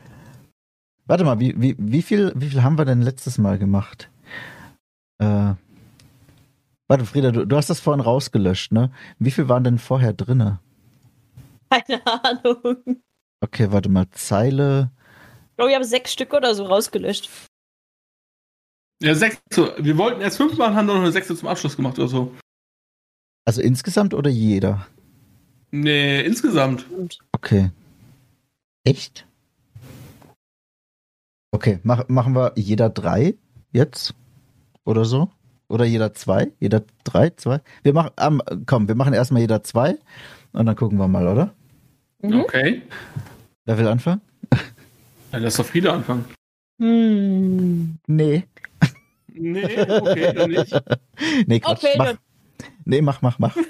Warte mal, wie, wie, wie, viel, wie viel haben wir denn letztes Mal gemacht? Äh, warte, Frieda, du, du hast das vorhin rausgelöscht, ne? Wie viel waren denn vorher drinne? keine Ahnung. Okay, warte mal, Zeile. Ich glaube, ich habe sechs Stück oder so rausgelöscht. Ja, sechs. Wir wollten erst fünf machen, haben dann noch eine sechste zum Abschluss gemacht oder so. Also insgesamt oder jeder? Nee, insgesamt. Okay. Echt? Okay, mach, machen wir jeder drei jetzt? Oder so? Oder jeder zwei? Jeder drei, zwei? Wir machen, ähm, komm, wir machen erstmal jeder zwei und dann gucken wir mal, oder? Mhm. Okay. Wer will anfangen? Ja, lass doch Frieda anfangen. Hm. Nee. Nee, okay, dann nicht. nee, Quatsch. Okay, mach. dann- Nee, mach, mach, mach.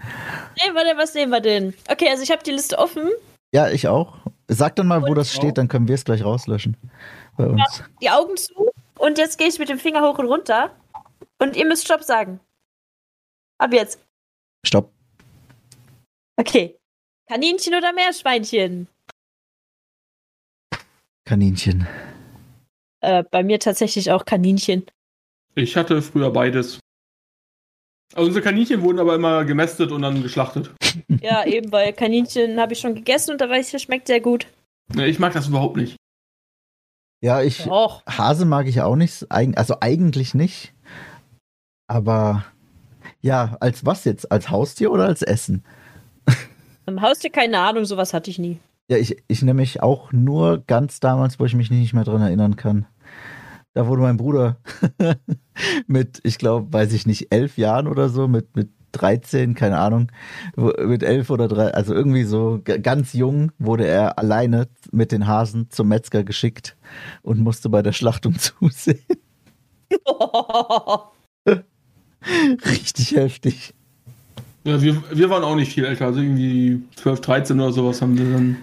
Nee, warte, was nehmen wir denn? Okay, also ich habe die Liste offen. Ja, ich auch. Sag dann mal, wo Und das steht, dann können wir es gleich rauslöschen. Bei uns. die Augen zu und jetzt gehe ich mit dem Finger hoch und runter und ihr müsst Stopp sagen. Ab jetzt. Stopp. Okay. Kaninchen oder Meerschweinchen? Kaninchen. Äh, bei mir tatsächlich auch Kaninchen. Ich hatte früher beides. Also unsere Kaninchen wurden aber immer gemästet und dann geschlachtet. Ja, eben, weil Kaninchen habe ich schon gegessen und da weiß ich, das schmeckt sehr gut. Ich mag das überhaupt nicht. Ja, ich. Och, Hase mag ich auch nicht. Also eigentlich nicht. Aber ja, als was jetzt? Als Haustier oder als Essen? im Haustier keine Ahnung, sowas hatte ich nie. Ja, ich, ich nämlich auch nur ganz damals, wo ich mich nicht mehr dran erinnern kann. Da wurde mein Bruder mit, ich glaube, weiß ich nicht, elf Jahren oder so, mit, mit 13, keine Ahnung, mit elf oder drei, also irgendwie so ganz jung wurde er alleine mit den Hasen zum Metzger geschickt und musste bei der Schlachtung zusehen. Richtig heftig. Ja, wir, wir waren auch nicht viel älter, also irgendwie 12, 13 oder sowas haben wir dann.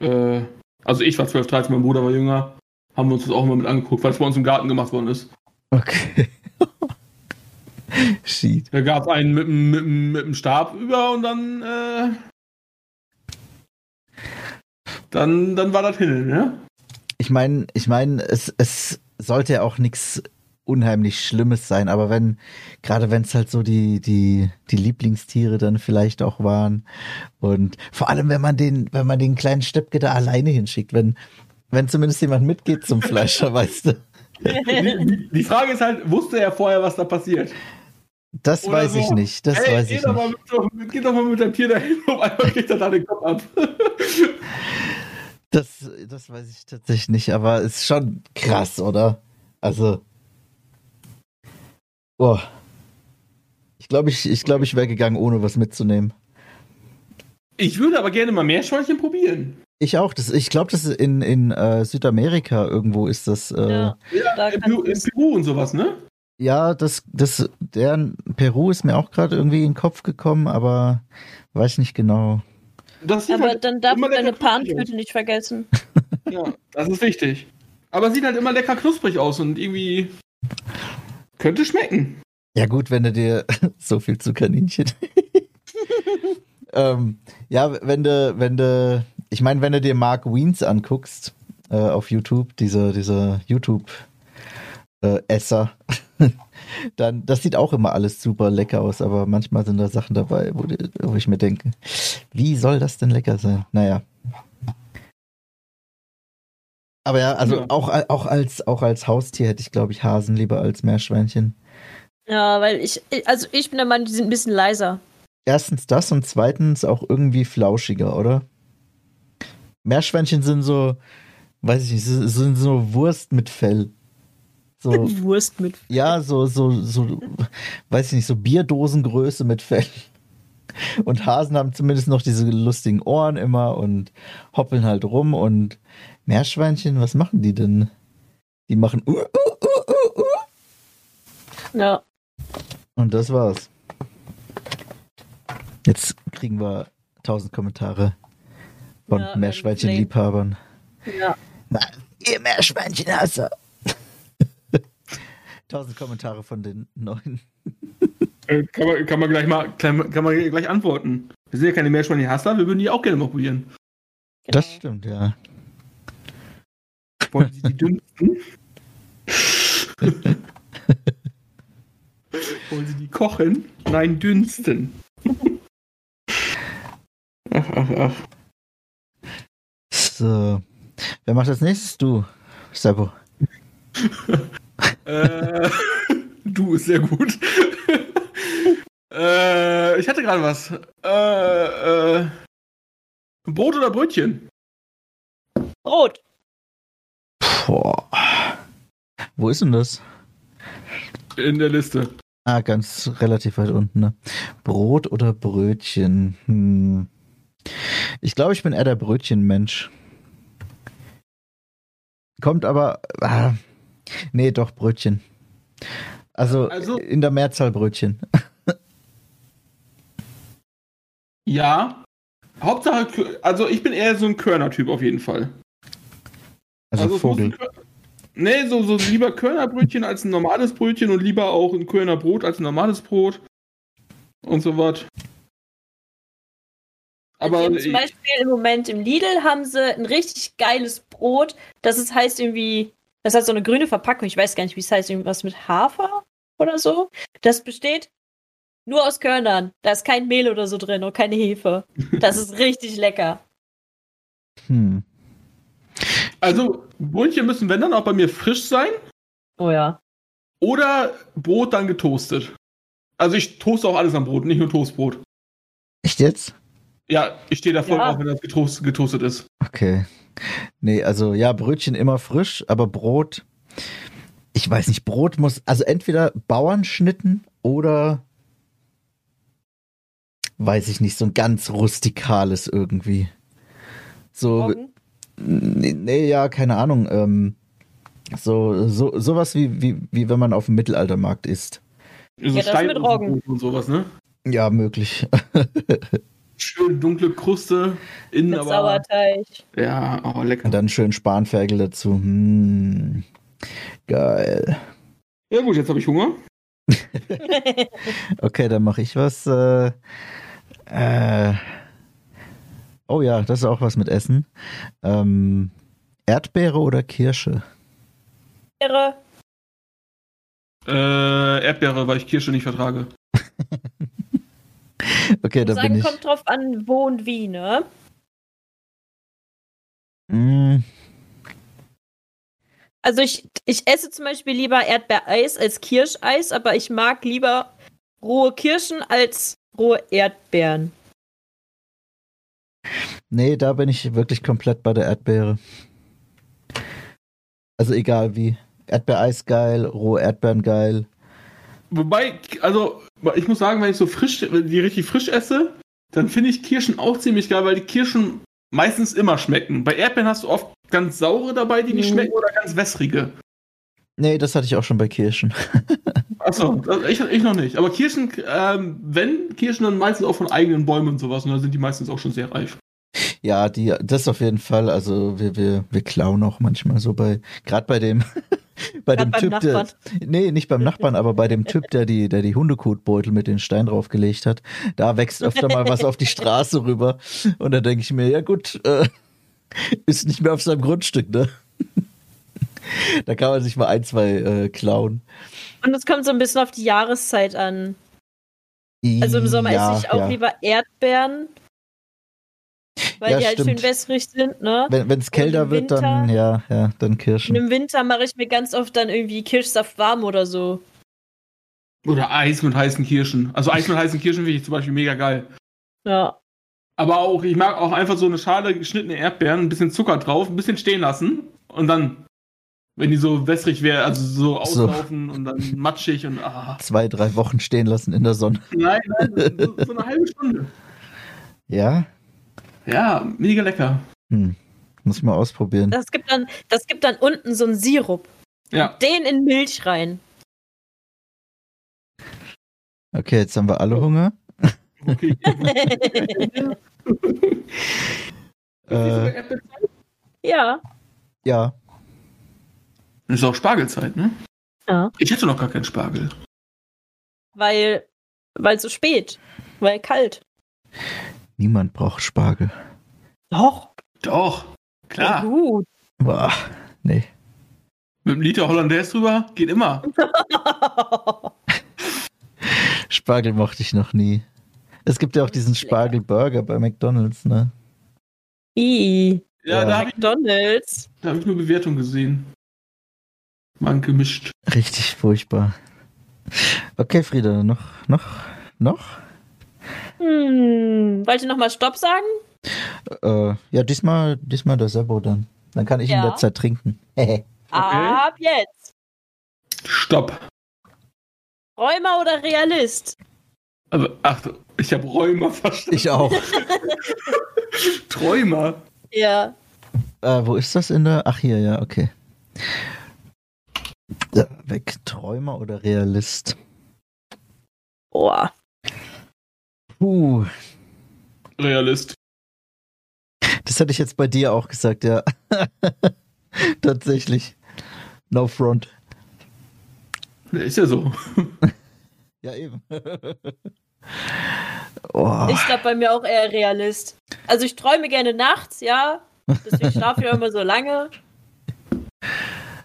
Äh, also ich war 12, 13, mein Bruder war jünger. Haben wir uns das auch immer mit angeguckt, weil es bei uns im Garten gemacht worden ist. Okay. Shit. Da gab es einen mit, dem- mit, mit dem Stab über und dann, äh, dann, dann war das hin, ne? Ich meine, ich meine, es, es sollte ja auch nichts unheimlich Schlimmes sein, aber wenn, gerade wenn es halt so die, die, die Lieblingstiere dann vielleicht auch waren und vor allem, wenn man den, wenn man den kleinen Steppke da alleine hinschickt, wenn, wenn zumindest jemand mitgeht zum Fleischer, weißt du. Die, die Frage ist halt, wusste er vorher, was da passiert? Das Oder weiß ich so, nicht, das Ey, weiß geh ich doch mal nicht. mit, geh doch mal mit deinem Tier dahin, auf einmal kriegt er da den Kopf ab. Das, das weiß ich tatsächlich nicht, aber ist schon krass, oder? Also. Boah. Ich glaube, ich, ich, glaub, ich wäre gegangen, ohne was mitzunehmen. Ich würde aber gerne mal Meerschweinchen probieren. Ich auch. Das, ich glaube, das ist in, in äh, Südamerika irgendwo ist das. Äh, ja. Ja, da in, Peru, in Peru und sowas, ne? das, das, der Peru ist mir auch gerade irgendwie in den Kopf gekommen, aber weiß nicht genau. Aber halt dann darf man deine Panflöte nicht vergessen. Ja, das ist wichtig. Aber sieht halt immer lecker knusprig aus und irgendwie könnte schmecken. Ja, gut, wenn du dir so viel zu Kaninchen. ähm, ja, wenn du, wenn du, ich meine, wenn du dir Mark Wiens anguckst äh, auf YouTube, dieser, dieser YouTube-Esser, dann, das sieht auch immer alles super lecker aus, aber manchmal sind da Sachen dabei, wo, die, wo ich mir denke, wie soll das denn lecker sein? Naja. Aber ja, also. Auch, auch, als, auch als Haustier hätte ich, glaube ich, Hasen lieber als Meerschweinchen. Ja, weil ich, also ich bin der Meinung, die sind ein bisschen leiser. Erstens das und zweitens auch irgendwie flauschiger, oder? Meerschweinchen sind so, weiß ich nicht, sind so Wurst mit Fell. So, Wurst mit. ja, so, so, so, weiß ich nicht, so Bierdosengröße mit Fell. Und Hasen haben zumindest noch diese lustigen Ohren immer und hoppeln halt rum und Meerschweinchen, was machen die denn? Die machen uh, uh, uh, uh, uh. Ja. Und das war's. Jetzt kriegen wir tausend Kommentare von Ja, Meerschweinchen-Liebhabern. ja. Na, ihr Meerschweinchen-Hasser. tausend Kommentare von den neuen. Äh, Kann man, kann man gleich mal kann, kann man gleich antworten. Wir sind ja keine Meerschweinchen-Hasser, wir würden die auch gerne mal probieren. Genau. Das stimmt, ja. Wollen Sie die dünnsten? Wollen Sie die kochen? Nein, dünsten. Ach, ach, ach. So. Wer macht als nächstes? Du, Sabo. Äh, du ist sehr gut. äh, ich hatte gerade was. Äh, äh, Brot oder Brötchen? Brot. Boah. Wo ist denn das? In der Liste. Ah, ganz relativ weit unten, ne? Brot oder Brötchen? Hm. Ich glaube, ich bin eher der Brötchenmensch. Kommt aber. Ah, nee, doch, Brötchen. Also, Also- in der Mehrzahl Brötchen. Ja. Hauptsache, also ich bin eher so ein Körner-Typ auf jeden Fall. Also, muss Vogel. Nee, so, so lieber Körnerbrötchen als ein normales Brötchen und lieber auch ein Kölner Brot als ein normales Brot. Und so was. Aber Aber zum Beispiel im Moment im Lidl haben sie ein richtig geiles Brot. Das ist, heißt irgendwie, das hat so eine grüne Verpackung. Ich weiß gar nicht, wie es heißt. Irgendwas mit Hafer oder so. Das besteht nur aus Körnern. Da ist kein Mehl oder so drin und keine Hefe. Das ist richtig lecker. Hm. also, Brötchen müssen, wenn dann, auch bei mir frisch sein. Oh ja. Oder Brot dann getoastet. Also ich toaste auch alles am Brot, nicht nur Toastbrot. Echt jetzt? Ja, ich stehe da voll Ja. drauf, wenn das getoast, getoastet ist. Okay. Nee, also ja, Brötchen immer frisch, aber Brot. Ich weiß nicht, Brot muss, also entweder Bauernschnitten oder weiß ich nicht, so ein ganz rustikales irgendwie. So, nee, nee, ja, keine Ahnung. Ähm, so, so, sowas wie, wie, wie wenn man auf dem Mittelaltermarkt isst. So Ja, das mit Roggen. Und sowas, ne? Ja, möglich. Schön dunkle Kruste, innen Mit aber. Sauerteig. Ja, oh, lecker. Und dann schön Spanferkel dazu. Hm, geil. Ja gut, jetzt habe ich Hunger. Okay, dann mache ich was. Äh, äh, oh ja, das ist auch was mit Essen. Ähm, Erdbeere oder Kirsche? Wäre Äh, Erdbeere, weil ich Kirsche nicht vertrage. Okay, da bin sagen, ich. kommt drauf an, wo und wie, ne? Mm, Also ich, ich esse zum Beispiel lieber Erdbeereis als Kirscheis, aber ich mag lieber rohe Kirschen als rohe Erdbeeren. nee, da bin ich wirklich komplett bei der Erdbeere. Also egal wie. Erdbeereis geil, rohe Erdbeeren geil. Wobei, also, ich muss sagen, wenn ich so frisch, die richtig frisch esse, dann finde ich Kirschen auch ziemlich geil, weil die Kirschen meistens immer schmecken. Bei Erdbeeren hast du oft ganz saure dabei, die nicht Mhm. schmecken, oder ganz wässrige. Nee, das hatte ich auch schon bei Kirschen. Achso, ich, ich noch nicht. Aber Kirschen, ähm, wenn Kirschen, dann meistens auch von eigenen Bäumen und sowas. Und da sind die meistens auch schon sehr reif. Ja, die, das auf jeden Fall. Also wir, wir, wir klauen auch manchmal so bei, gerade bei dem, bei Grad dem Typ, Nachbarn. der, nee, nicht beim Nachbarn, aber bei dem Typ, der die, der die Hundekotbeutel mit den Stein draufgelegt hat. Da wächst öfter mal was auf die Straße rüber. Und da denke ich mir, ja gut, äh, ist nicht mehr auf seinem Grundstück, ne? Da kann man sich mal ein, zwei äh, klauen. Und es kommt so ein bisschen auf die Jahreszeit an. Also im Sommer ja, esse ich auch ja. lieber Erdbeeren. Weil Ja, die halt stimmt. schön wässrig sind, ne? Wenn es kälter wird, dann Winter- ja, ja, dann Und Kirschen. im Winter mache ich mir ganz oft dann irgendwie Kirschsaft warm oder so. Oder Eis mit heißen Kirschen. Also Eis mit heißen Kirschen finde ich zum Beispiel mega geil. Ja. Aber auch, ich mag auch einfach so eine Schale geschnittene Erdbeeren, ein bisschen Zucker drauf, ein bisschen stehen lassen und dann, wenn die so wässrig wäre, also so So. auslaufen und dann matschig und ah. Zwei, drei Wochen stehen lassen in der Sonne. Nein, nein, so, so eine halbe Stunde. Ja, Ja, mega lecker. hm. muss ich mal ausprobieren. Das gibt dann, das gibt dann unten so einen Sirup. Ja. Den in Milch rein. Okay, jetzt haben wir alle Hunger. Okay. Äh, ja. ja, ist auch Spargelzeit, ne? Ja. Ich hätte noch gar keinen Spargel. Weil, weil so spät. Weil kalt. Niemand braucht Spargel. Doch. Doch, klar. Gut. Boah, nee. Mit einem Liter Hollandaise drüber geht immer. Spargel mochte ich noch nie. Es gibt ja auch diesen. Spargelburger bei McDonalds, ne? I. Ja, Ja. da habe ich, McDonalds. da hab ich nur Bewertung gesehen. Man gemischt. Richtig furchtbar. Okay, Frieda, noch, noch, noch? Hm. Wollt ihr nochmal Stopp sagen? Äh, ja, diesmal, diesmal der Sebo dann. Dann kann ich in Ja. der Zeit trinken. Hehe. Ab jetzt. Stopp. Räumer oder Realist? Aber, ach, ich habe Räumer verstanden. ich auch. Träumer. Ja. Äh, wo ist das in der? Ach, hier, ja, okay. Da, weg. Träumer oder Realist? Boah. Puh, Realist. das hätte ich jetzt bei dir auch gesagt, ja. Tatsächlich. No front. Ja, Ist ja so. Ja, eben. oh, Ich glaube bei mir auch eher Realist. Also ich träume gerne nachts, ja. Deswegen schlafe ich auch immer so lange.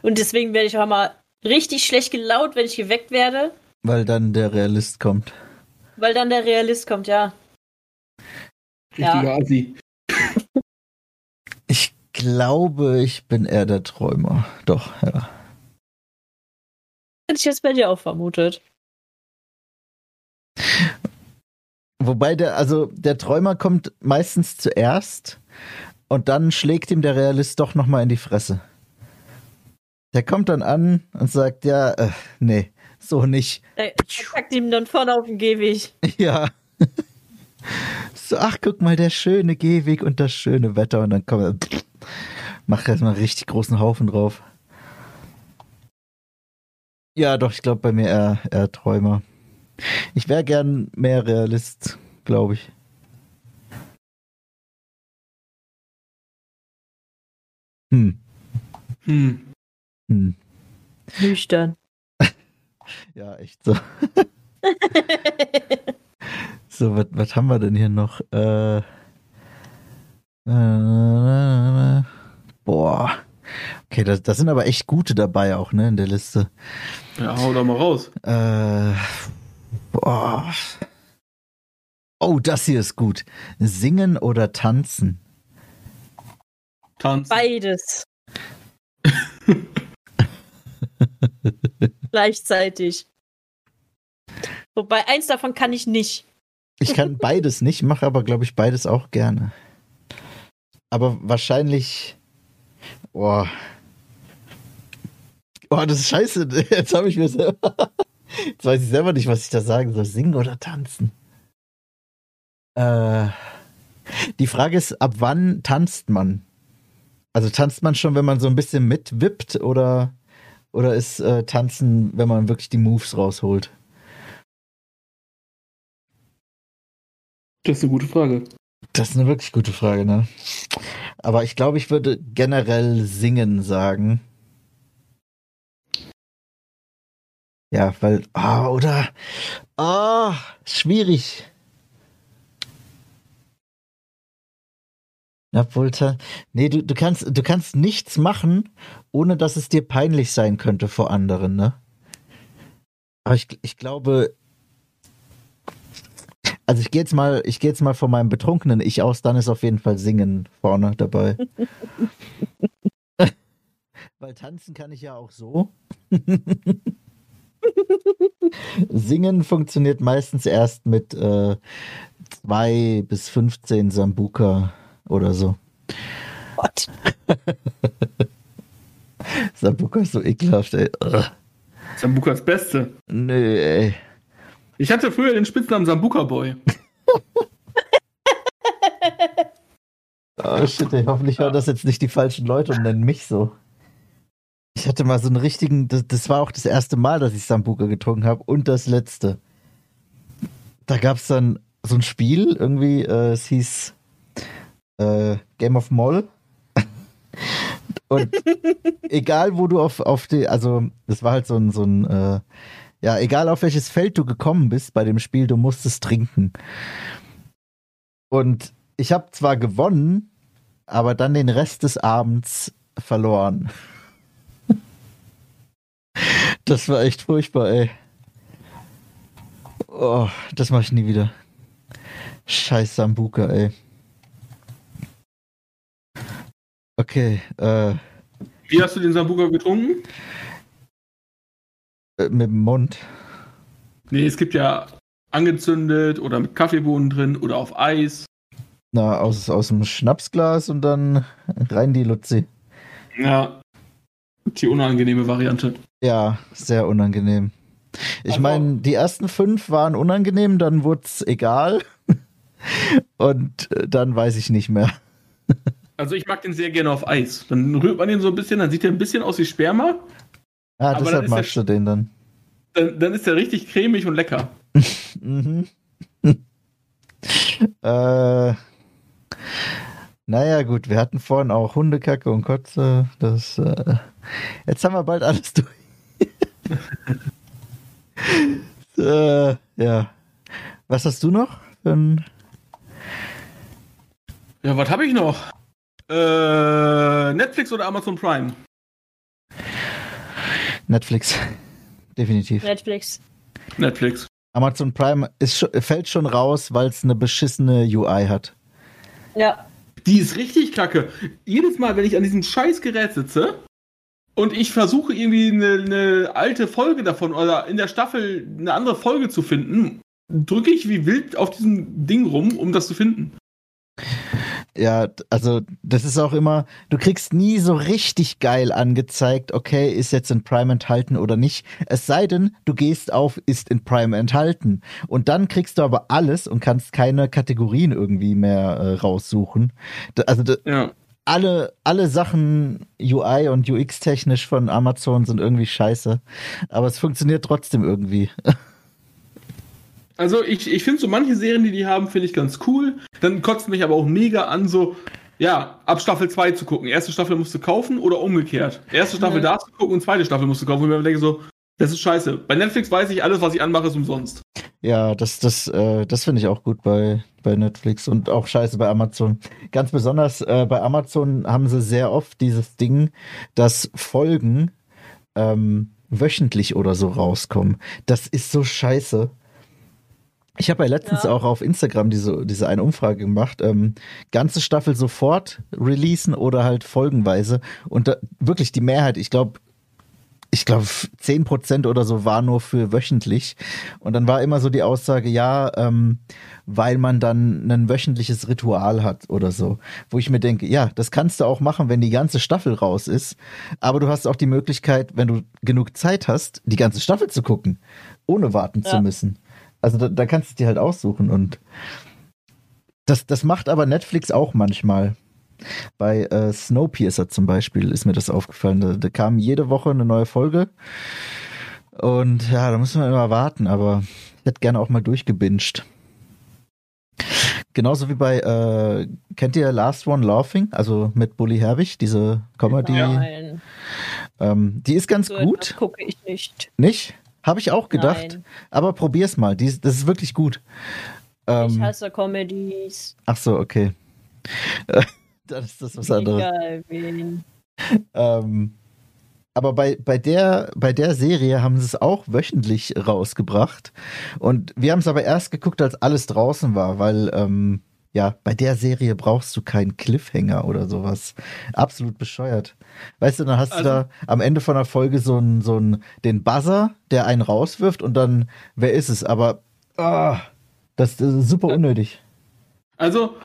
Und deswegen werde ich auch mal richtig schlecht gelaunt, wenn ich geweckt werde. weil dann der Realist kommt. Weil dann der Realist kommt, ja. Richtiger Ja. Assi. Ich glaube, ich bin eher der Träumer. Doch, ja. Hätte ich jetzt bei dir auch vermutet. Wobei der, also der Träumer kommt meistens zuerst und dann schlägt ihm der Realist doch nochmal in die Fresse. Der kommt dann an und sagt, ja, äh, nee, so nicht. Er er packt ihm dann vorne auf den Gehweg. Ja. So, ach, guck mal, der schöne Gehweg und das schöne Wetter und dann kommt er, macht erstmal einen richtig großen Haufen drauf. Ja, doch, ich glaube bei mir eher, eher Träumer. Ich wäre gern mehr Realist, glaube ich. Hm, Hm. hm. Nüchtern. Ja, echt so. So, was, was haben wir denn hier noch? Äh, äh, boah. Okay, da, da sind aber echt gute dabei auch, ne, in der Liste. Ja, hau da mal raus. Äh, boah. Oh, das hier ist gut. Singen oder tanzen? Tanz. Beides. Gleichzeitig. Wobei eins davon kann ich nicht. Ich kann beides nicht, mache aber, glaube ich, beides auch gerne. Aber wahrscheinlich. Boah. Boah, das ist scheiße. Jetzt habe ich mir selber. Jetzt weiß ich selber nicht, was ich da sagen soll. Singen oder tanzen? Äh, die Frage ist, ab wann tanzt man? Also tanzt man schon, wenn man so ein bisschen mitwippt oder, oder ist äh, Tanzen, wenn man wirklich die Moves rausholt? Das ist eine gute Frage. Das ist eine wirklich gute Frage, ne? Aber ich glaube, ich würde generell singen sagen. Ja, weil, ah, oder, ah, schwierig. Obwohl, ta- nee, du, du kannst, du kannst nichts machen, ohne dass es dir peinlich sein könnte vor anderen, ne? Aber ich, ich glaube, also ich gehe jetzt mal, ich gehe jetzt mal von meinem betrunkenen Ich aus, dann ist auf jeden Fall Singen vorne dabei. Weil tanzen kann ich ja auch so. Singen funktioniert meistens erst mit äh, zwei bis 15 Sambuka oder so. Gott. Sambuka ist so ekelhaft, ey. Ugh. Sambukas Beste. Nö, ey. Ich hatte früher den Spitznamen Sambuka Boy. Oh shit, ey. hoffentlich hören das jetzt nicht die falschen Leute und nennen mich so. Ich hatte mal so einen richtigen, das, das war auch das erste Mal, dass ich Sambuka getrunken habe und das letzte. Da gab es dann so ein Spiel, irgendwie, äh, es hieß äh, Game of Moll. und egal wo du auf, auf die, also das war halt so ein, so ein, äh, ja, egal auf welches Feld du gekommen bist bei dem Spiel, du musstest trinken. Und ich habe zwar gewonnen, aber dann den Rest des Abends verloren. Das war echt furchtbar, ey. Oh, das mache ich nie wieder. Scheiß Sambuka, ey. Okay, äh, Wie hast du den Sambuka getrunken? äh, mit dem Mund. Nee, es gibt ja angezündet oder mit Kaffeebohnen drin oder auf Eis. Na, aus, aus dem Schnapsglas und dann rein die Luzi. Ja. Die unangenehme Variante. Ja, sehr unangenehm. Ich Also- meine, die ersten fünf waren unangenehm, dann wurde es egal. Und äh, dann weiß ich nicht mehr. Also ich mag den sehr gerne auf Eis. Dann rührt man den so ein bisschen, dann sieht er ein bisschen aus wie Sperma. Ah, dann deshalb ist der magst du den dann. Dann, dann ist der richtig cremig und lecker. Mhm. äh, naja, gut, wir hatten vorhin auch Hundekacke und Kotze. Das, äh, jetzt haben wir bald alles durch. äh, ja. Was hast du noch? Ein, Ja, was habe ich noch? Äh, Netflix oder Amazon Prime? Netflix. Definitiv. Netflix. Netflix. Amazon Prime ist, fällt schon raus, weil es eine beschissene UI hat. Ja. Die ist richtig kacke. Jedes Mal, wenn ich an diesem scheiß Gerät sitze und ich versuche irgendwie eine, eine alte Folge davon oder in der Staffel eine andere Folge zu finden, drücke ich wie wild auf diesem Ding rum, um das zu finden. Ja, also das ist auch immer, du kriegst nie so richtig geil angezeigt, okay, ist jetzt in Prime enthalten oder nicht. Es sei denn, du gehst auf, ist in Prime enthalten. Und dann kriegst du aber alles und kannst keine Kategorien irgendwie mehr äh, raussuchen. Also Ja. alle, alle Sachen UI und UX technisch von Amazon sind irgendwie scheiße. Aber es funktioniert trotzdem irgendwie. Also ich, ich finde so manche Serien, die die haben, finde ich ganz cool. Dann kotzt mich aber auch mega an, so, ja, ab Staffel 2 zu gucken. Erste Staffel musst du kaufen oder umgekehrt. Erste Staffel Mhm. darfst du gucken und zweite Staffel musst du kaufen. Und ich mir denke so, das ist scheiße. Bei Netflix weiß ich, alles, was ich anmache, ist umsonst. Ja, das, das, äh, das finde ich auch gut bei, bei Netflix und auch scheiße bei Amazon. Ganz besonders äh, bei Amazon haben sie sehr oft dieses Ding, dass Folgen ähm, wöchentlich oder so rauskommen. Das ist so scheiße. Ich habe ja letztens Ja. auch auf Instagram diese, diese eine Umfrage gemacht. Ähm, ganze Staffel sofort releasen oder halt folgenweise. Und da, wirklich die Mehrheit, ich glaube, ich glaube, 10% oder so war nur für wöchentlich. Und dann war immer so die Aussage, ja, ähm, weil man dann ein wöchentliches Ritual hat oder so. Wo ich mir denke, ja, das kannst du auch machen, wenn die ganze Staffel raus ist. Aber du hast auch die Möglichkeit, wenn du genug Zeit hast, die ganze Staffel zu gucken, ohne warten zu Ja. müssen. Also da, da kannst du dir halt aussuchen und Das, das macht aber Netflix auch manchmal. Bei äh, Snowpiercer zum Beispiel ist mir das aufgefallen. Da, da kam jede Woche eine neue Folge. Und ja, da muss man immer warten, aber ich hätte gerne auch mal durchgebinged. Genauso wie bei, äh, kennt ihr Last One Laughing? Also mit Bully Herbig, diese Comedy. Nein, Ähm, die ist ganz so gut. gucke ich nicht. Nicht? Habe ich auch gedacht. Nein. Aber probier's mal. Die, das ist wirklich gut. Ich Ähm, hasse Comedies. ach so, okay. Dann ist das was anderes. Egal wen. Ähm, aber bei, bei, der, bei der Serie haben sie es auch wöchentlich rausgebracht. Und wir haben es aber erst geguckt, als alles draußen war, weil ähm, ja, bei der Serie brauchst du keinen Cliffhanger oder sowas. Absolut bescheuert. Weißt du, dann hast Also- du da am Ende von der Folge so einen, so einen, den Buzzer, der einen rauswirft und dann, wer ist es? Aber ah, das, das ist super unnötig. Also,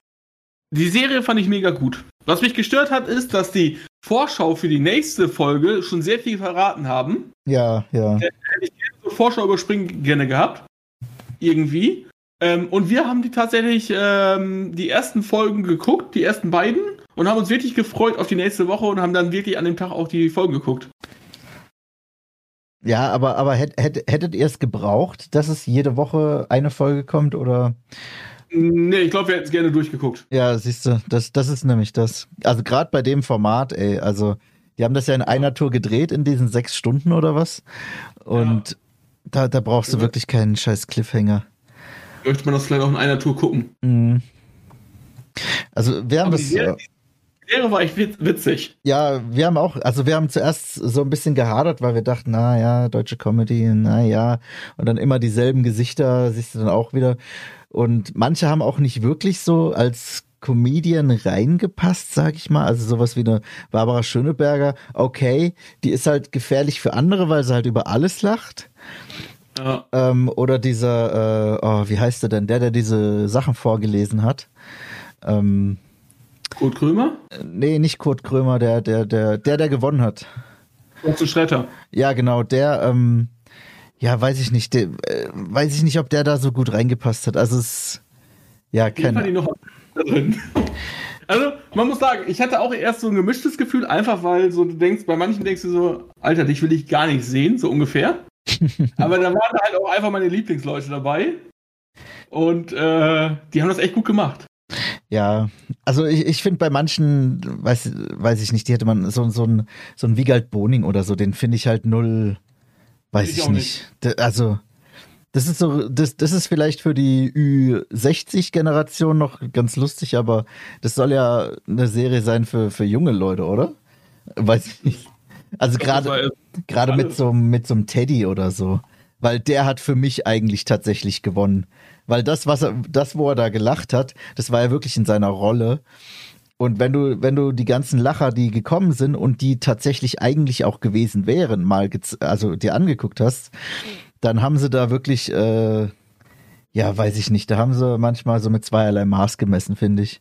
die Serie fand ich mega gut. Was mich gestört hat, ist, dass die Vorschau für die nächste Folge schon sehr viel verraten haben. Ja, ja. So Vorschau überspringen gerne gehabt. Irgendwie. Ähm, und wir haben die tatsächlich ähm, die ersten Folgen geguckt, die ersten beiden, und haben uns wirklich gefreut auf die nächste Woche und haben dann wirklich an dem Tag auch die Folgen geguckt. Ja, aber, aber hätt, hätt, hättet ihr es gebraucht, dass es jede Woche eine Folge kommt oder? Nee, ich glaube, wir hätten es gerne durchgeguckt. Ja, siehst du, das, das ist nämlich das. Also gerade bei dem Format, ey, also die haben das ja in einer Tour gedreht in diesen sechs Stunden oder was. Und da, da brauchst du Ja. wirklich keinen scheiß Cliffhanger. Möchte man das vielleicht auch in einer Tour gucken. Mhm. Also wir haben das, Serie, war echt witz- witzig. ja, wir haben auch, also wir haben zuerst so ein bisschen gehadert, weil wir dachten, na ja, deutsche Comedy, na ja, und dann immer dieselben Gesichter siehst du dann auch wieder. Und manche haben auch nicht wirklich so als Comedian reingepasst, sag ich mal. Also sowas wie eine Barbara Schöneberger, okay, die ist halt gefährlich für andere, weil sie halt über alles lacht. Ja. Ähm, oder dieser, äh, oh, wie heißt der denn? Der, der diese Sachen vorgelesen hat. Ähm, Kurt Krömer? nee, nicht Kurt Krömer, der, der, der, der, der gewonnen hat. Und zu Schretter. Ja, genau, der, ähm, ja, weiß ich nicht, der, äh, weiß ich nicht, ob der da so gut reingepasst hat. Also es, ja, keine, drin. Also, man muss sagen, ich hatte auch erst so ein gemischtes Gefühl, einfach weil so du denkst, bei manchen denkst du so, Alter, dich will ich gar nicht sehen, so ungefähr. Aber da waren halt auch einfach meine Lieblingsleute dabei. Und äh, die haben das echt gut gemacht. ja, also ich, ich finde bei manchen, weiß, weiß ich nicht, die hätte man so, so ein, so ein Wiegald Boning oder so, den finde ich halt null, weiß Ich ich, nicht. Da- Also, das ist so, das, das ist vielleicht für die Ü60-Generation noch ganz lustig, aber das soll ja eine Serie sein für, für junge Leute, oder? Weiß ich nicht. Also gerade, Gerade mit so, mit so einem Teddy oder so. Weil der hat für mich eigentlich tatsächlich gewonnen. Weil das, was er, das, wo er da gelacht hat, das war ja wirklich in seiner Rolle. Und wenn du, wenn du die ganzen Lacher, die gekommen sind und die tatsächlich eigentlich auch gewesen wären, mal, also dir angeguckt hast, dann haben sie da wirklich, äh, ja, weiß ich nicht, da haben sie manchmal so mit zweierlei Maß gemessen, finde ich.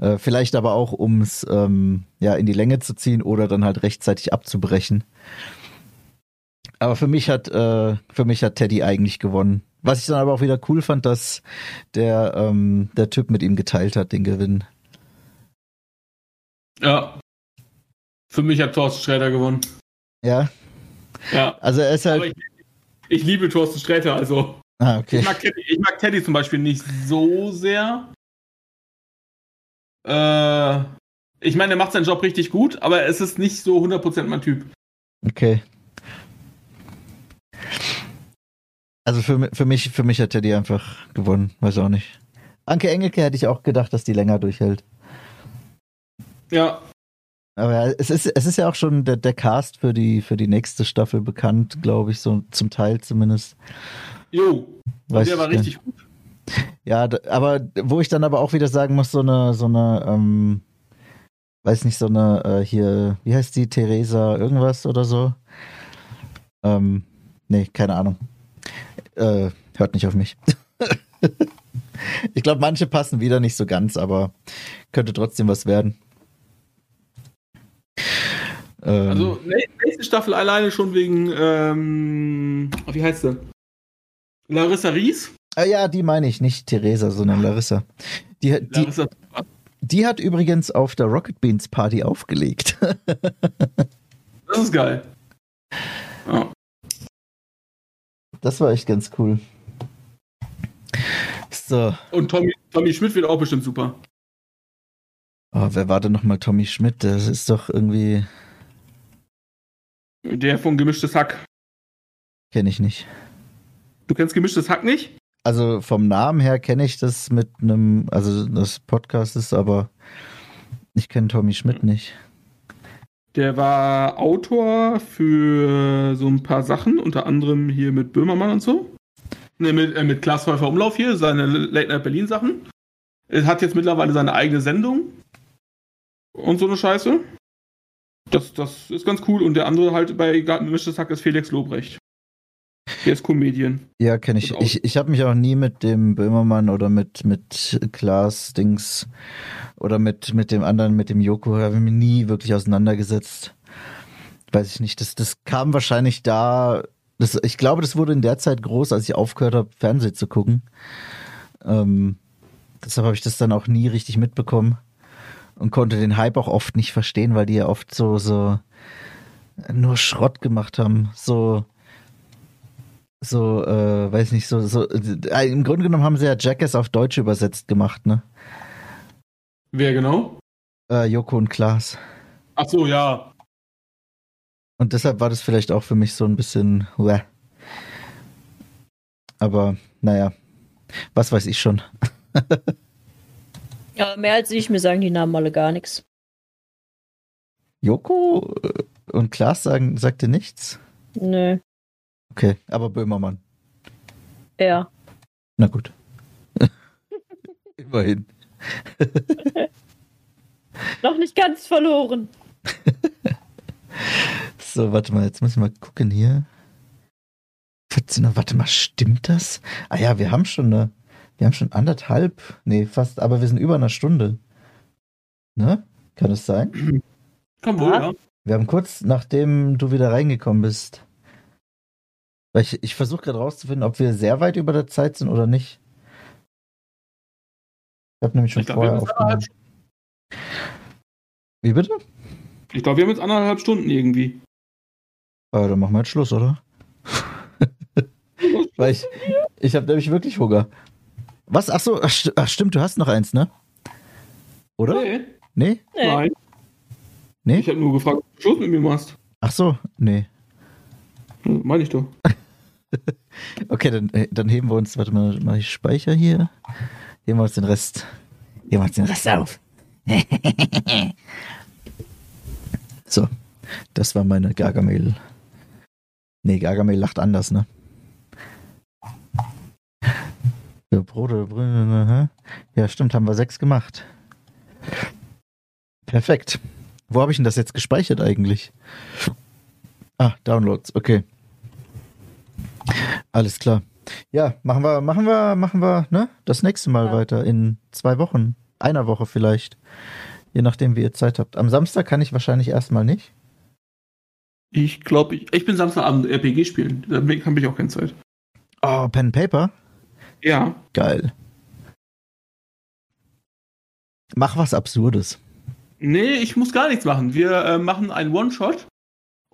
Äh, vielleicht aber auch, um es ähm, ja, in die Länge zu ziehen oder dann halt rechtzeitig abzubrechen. Aber für mich hat, äh, für mich hat Teddy eigentlich gewonnen. Was ich dann aber auch wieder cool fand, dass der, ähm, der Typ mit ihm geteilt hat, den Gewinn. Ja. Für mich hat Thorsten Sträter gewonnen. Ja, Ja. also er ist halt. ich, ich liebe Thorsten Sträter, also. Ah, Ich okay. mag, Teddy, ich mag Teddy zum Beispiel nicht so sehr. Äh, ich meine, er macht seinen Job richtig gut, aber es ist nicht so 100% mein Typ. Okay. Also für, für mich, für mich hat Teddy einfach gewonnen, weiß auch nicht. Anke Engelke hätte ich auch gedacht, dass die länger durchhält. Ja. Aber ja, es ist, es ist ja auch schon der, der Cast für die, für die nächste Staffel bekannt, glaube ich, so zum Teil zumindest. Jo. Weiß der war richtig gut. Ja, aber wo ich dann aber auch wieder sagen muss, so eine, so eine, ähm, weiß nicht, so eine, äh, hier, wie heißt die, Theresa irgendwas oder so? Ähm, nee, keine Ahnung. Äh, hört nicht auf mich. ich glaube, manche passen wieder nicht so ganz, aber könnte trotzdem was werden. Ähm, Also, nä- nächste Staffel alleine schon wegen, ähm, wie heißt sie? Larissa Ries? Ah ja, die meine ich, nicht Theresa, sondern Larissa. Die, die, Larissa, die hat übrigens auf der Rocket Beans Party aufgelegt. das ist geil. Ja. Das war echt ganz cool. So, Und Tommy, Tommy Schmidt wird auch bestimmt super. oh, wer war denn nochmal Tommy Schmidt? Das ist doch irgendwie, Der von Gemischtes Hack. kenne ich nicht. Du kennst Gemischtes Hack nicht? Also vom Namen her kenne ich das mit einem, also das Podcast ist, aber ich kenne Tommy Schmidt nicht. Der war Autor für so ein paar Sachen, unter anderem hier mit Böhmermann und so. Ne, mit, äh, mit Klaas Häufer Umlauf hier, seine Late Night Berlin Sachen. Er hat jetzt mittlerweile seine eigene Sendung. Und so eine Scheiße. Das, das ist ganz cool. Und der andere halt bei Gemischtes Hack ist Felix Lobrecht. Der ist Comedian. Ja, kenne ich. Ich, ich habe mich auch nie mit dem Böhmermann oder mit, mit Klaas Dings oder mit, mit dem anderen, mit dem Joko, habe ich mich nie wirklich auseinandergesetzt. Weiß ich nicht. Das, das kam wahrscheinlich da. Das, ich glaube, das wurde in der Zeit groß, als ich aufgehört habe, Fernsehen zu gucken. Ähm, deshalb habe ich das dann auch nie richtig mitbekommen und konnte den Hype auch oft nicht verstehen, weil die ja oft so, so nur Schrott gemacht haben. So, so, äh, weiß nicht, so, so, äh, im Grunde genommen haben sie ja Jackass auf Deutsch übersetzt gemacht, ne? Wer genau? Äh, Joko und Klaas. Ach so, ja. Und deshalb war das vielleicht auch für mich so ein bisschen, uäh. Aber, naja, was weiß ich schon. Ja, mehr als ich, mir sagen die Namen alle gar nichts. Joko äh, und Klaas sagen, sagte nichts? Nö. Okay, aber Böhmermann. Ja. Na gut. Immerhin. Noch nicht ganz verloren. So, warte mal, jetzt muss ich mal gucken hier. 14 Uhr, warte mal, stimmt das? Ah ja, wir haben schon eine, wir haben schon anderthalb, nee, fast, aber wir sind über einer Stunde. Ne? Kann es sein? Kann wohl, Ja. ja. Wir haben kurz, nachdem du wieder reingekommen bist. Weil ich, ich versuche gerade rauszufinden, ob wir sehr weit über der Zeit sind oder nicht. Ich habe nämlich schon Ich glaube, wir vorher aufgenommen. Wie bitte? Ich glaube, wir haben jetzt anderthalb Stunden irgendwie. Ah, dann machen wir jetzt Schluss, oder? Weil ich, ich habe nämlich wirklich Hunger. Was? Ach so, ach, st ach stimmt, du hast noch eins, ne? Oder? Nee, Nee? Nee. nein. Nee? Ich habe nur gefragt, ob du Schluss mit mir machst. Ach so, nee. Hm, Meine ich doch. Okay, dann, äh, dann heben wir uns, warte mal, mal ich speicher hier. Heben wir uns den Rest. Heben wir uns den Rest auf. so, das war meine Gargamel. Nee, Gargamel lacht anders, ne? Ja, stimmt, haben wir sechs gemacht. Perfekt. Wo habe ich denn das jetzt gespeichert eigentlich? Ah, Downloads, okay. Alles klar. Ja, machen wir, machen wir, machen wir, ne? Das nächste Mal Ja. weiter in zwei Wochen, einer Woche vielleicht. Je nachdem, wie ihr Zeit habt. Am Samstag kann ich wahrscheinlich erstmal nicht. Ich glaube, ich, ich bin Samstagabend RPG spielen. Bin- habe ich auch keine Zeit. Oh, Pen and Paper? Ja. Geil. Mach was Absurdes. Nee, ich muss gar nichts machen. Wir äh, machen einen One-Shot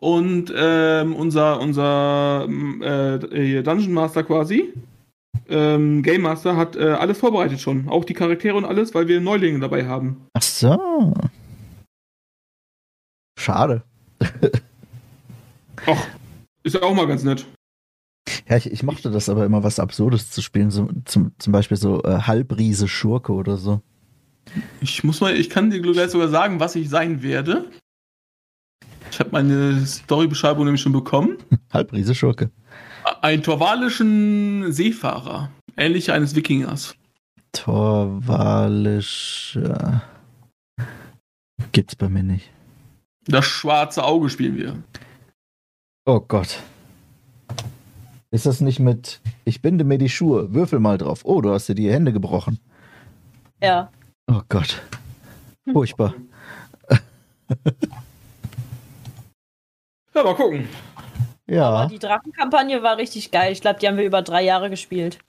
und ähm, unser, unser ähm, äh, Dungeon Master quasi, ähm, Game Master, hat äh, alles vorbereitet schon. Auch die Charaktere und alles, weil wir Neulinge dabei haben. Ach so. Schade. Ach, ist ja auch mal ganz nett. Ja, ich, ich mochte das aber immer, was Absurdes zu spielen. So, zum, zum Beispiel so äh, Halbriese Schurke oder so. Ich muss mal, ich kann dir gleich sogar sagen, was ich sein werde. Ich habe meine Storybeschreibung nämlich schon bekommen. Halbriese Schurke. Ein torvalischen Seefahrer, ähnlich eines Wikingers. Torwalischer. Gibt's bei mir nicht. Das schwarze Auge spielen wir. Oh Gott. Ist das nicht mit Ich binde mir die Schuhe, würfel mal drauf. Oh, du hast dir die Hände gebrochen. Ja. Oh Gott. Furchtbar. Ja, mal gucken. Aber Ja. die Drachenkampagne war richtig geil. Ich glaube, die haben wir über drei Jahre gespielt.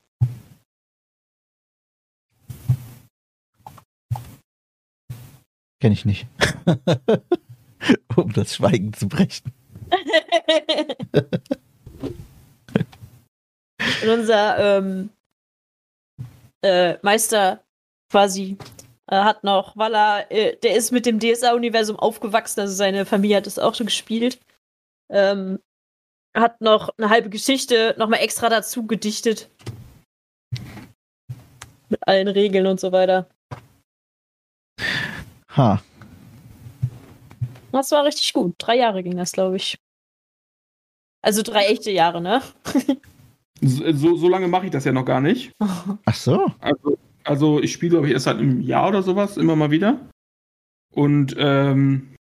Kenne ich nicht. um das Schweigen zu brechen. Und unser ähm, äh, Meister quasi äh, hat noch, weil er, äh, der ist mit dem DSA-Universum aufgewachsen, also seine Familie hat das auch schon gespielt. Ähm, hat noch eine halbe Geschichte nochmal extra dazu gedichtet. Mit allen Regeln und so weiter. Ha. Das war richtig gut. Drei Jahre ging das, glaube ich. Also drei echte Jahre, ne? So, so, so lange mache ich das ja noch gar nicht. Ach so. Also, also ich spiele, glaube ich, erst seit einem Jahr oder sowas immer mal wieder. Und ähm,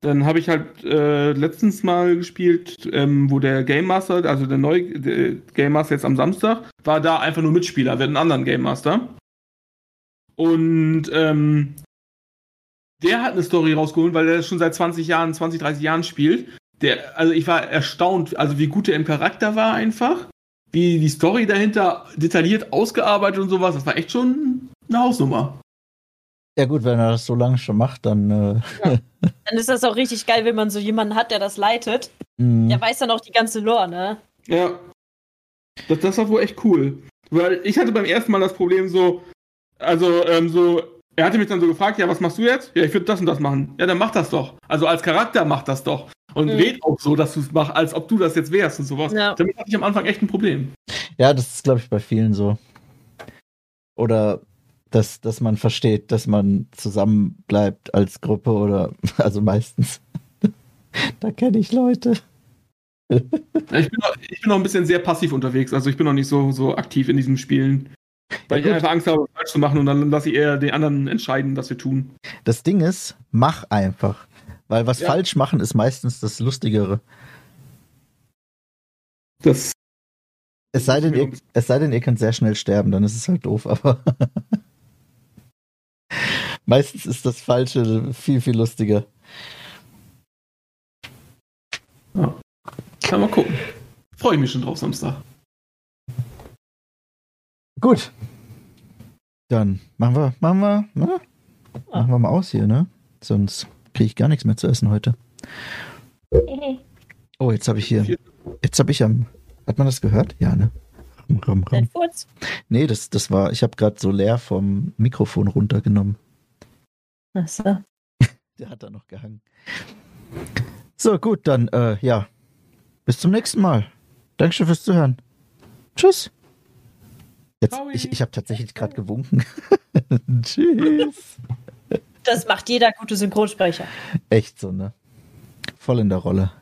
dann habe ich halt äh, letztens mal gespielt, ähm, wo der Game Master, also der neue der Game Master jetzt am Samstag, war da einfach nur Mitspieler, wir hatten einen anderen Game Master. Und ähm, der hat eine Story rausgeholt, weil er schon seit 20 Jahren, 20, 30 Jahren spielt. Der, also ich war erstaunt, also wie gut der im Charakter war einfach wie die Story dahinter detailliert ausgearbeitet und sowas, das war echt schon eine Hausnummer. Ja gut, wenn er das so lange schon macht, dann. Äh, Dann ist das auch richtig geil, wenn man so jemanden hat, der das leitet. mh, Der weiß dann auch die ganze Lore, ne? Ja. Das, das war wohl echt cool. Weil ich hatte beim ersten Mal das Problem so, also, ähm, so, er hatte mich dann so gefragt, ja, was machst du jetzt? Ja, ich würde das und das machen. Ja, dann mach das doch. Also als Charakter mach das doch. Und Mhm. red auch so, dass du es machst, als ob du das jetzt wärst und sowas. Ja. Damit hatte ich am Anfang echt ein Problem. ja, das ist, glaube ich, bei vielen so. Oder dass, dass man versteht, dass man zusammen bleibt als Gruppe oder also meistens. da kenne ich Leute. Ich bin, noch, ich bin noch ein bisschen sehr passiv unterwegs, also ich bin noch nicht so, so aktiv in diesen Spielen. Weil Ja, ich einfach Angst habe, was falsch zu machen und dann lasse ich eher den anderen entscheiden, was wir tun. Das Ding ist, mach einfach. Weil was Ja. falsch machen ist meistens das Lustigere. Das, Es sei, denn, ihr, es sei denn, ihr könnt sehr schnell sterben, dann ist es halt doof, aber meistens ist das Falsche viel, viel lustiger. kann man gucken. Freue ich mich schon drauf Samstag. Gut. Dann machen wir, machen wir, ne? machen wir mal aus hier, ne? Sonst kriege ich gar nichts mehr zu essen heute. Oh, jetzt habe ich hier, jetzt habe ich am, hat man das gehört? Ja, ne? Rum, rum, Dein. Furz. Nee, das, das war, ich habe gerade so leer vom Mikrofon runtergenommen. Achso. Der hat da noch gehangen. So, gut, dann, äh, ja. Bis zum nächsten Mal. Dankeschön fürs Zuhören. Tschüss. Jetzt, ich, ich habe tatsächlich gerade gewunken. Tschüss. Das macht jeder gute Synchronsprecher. Echt so, ne? Voll in der Rolle.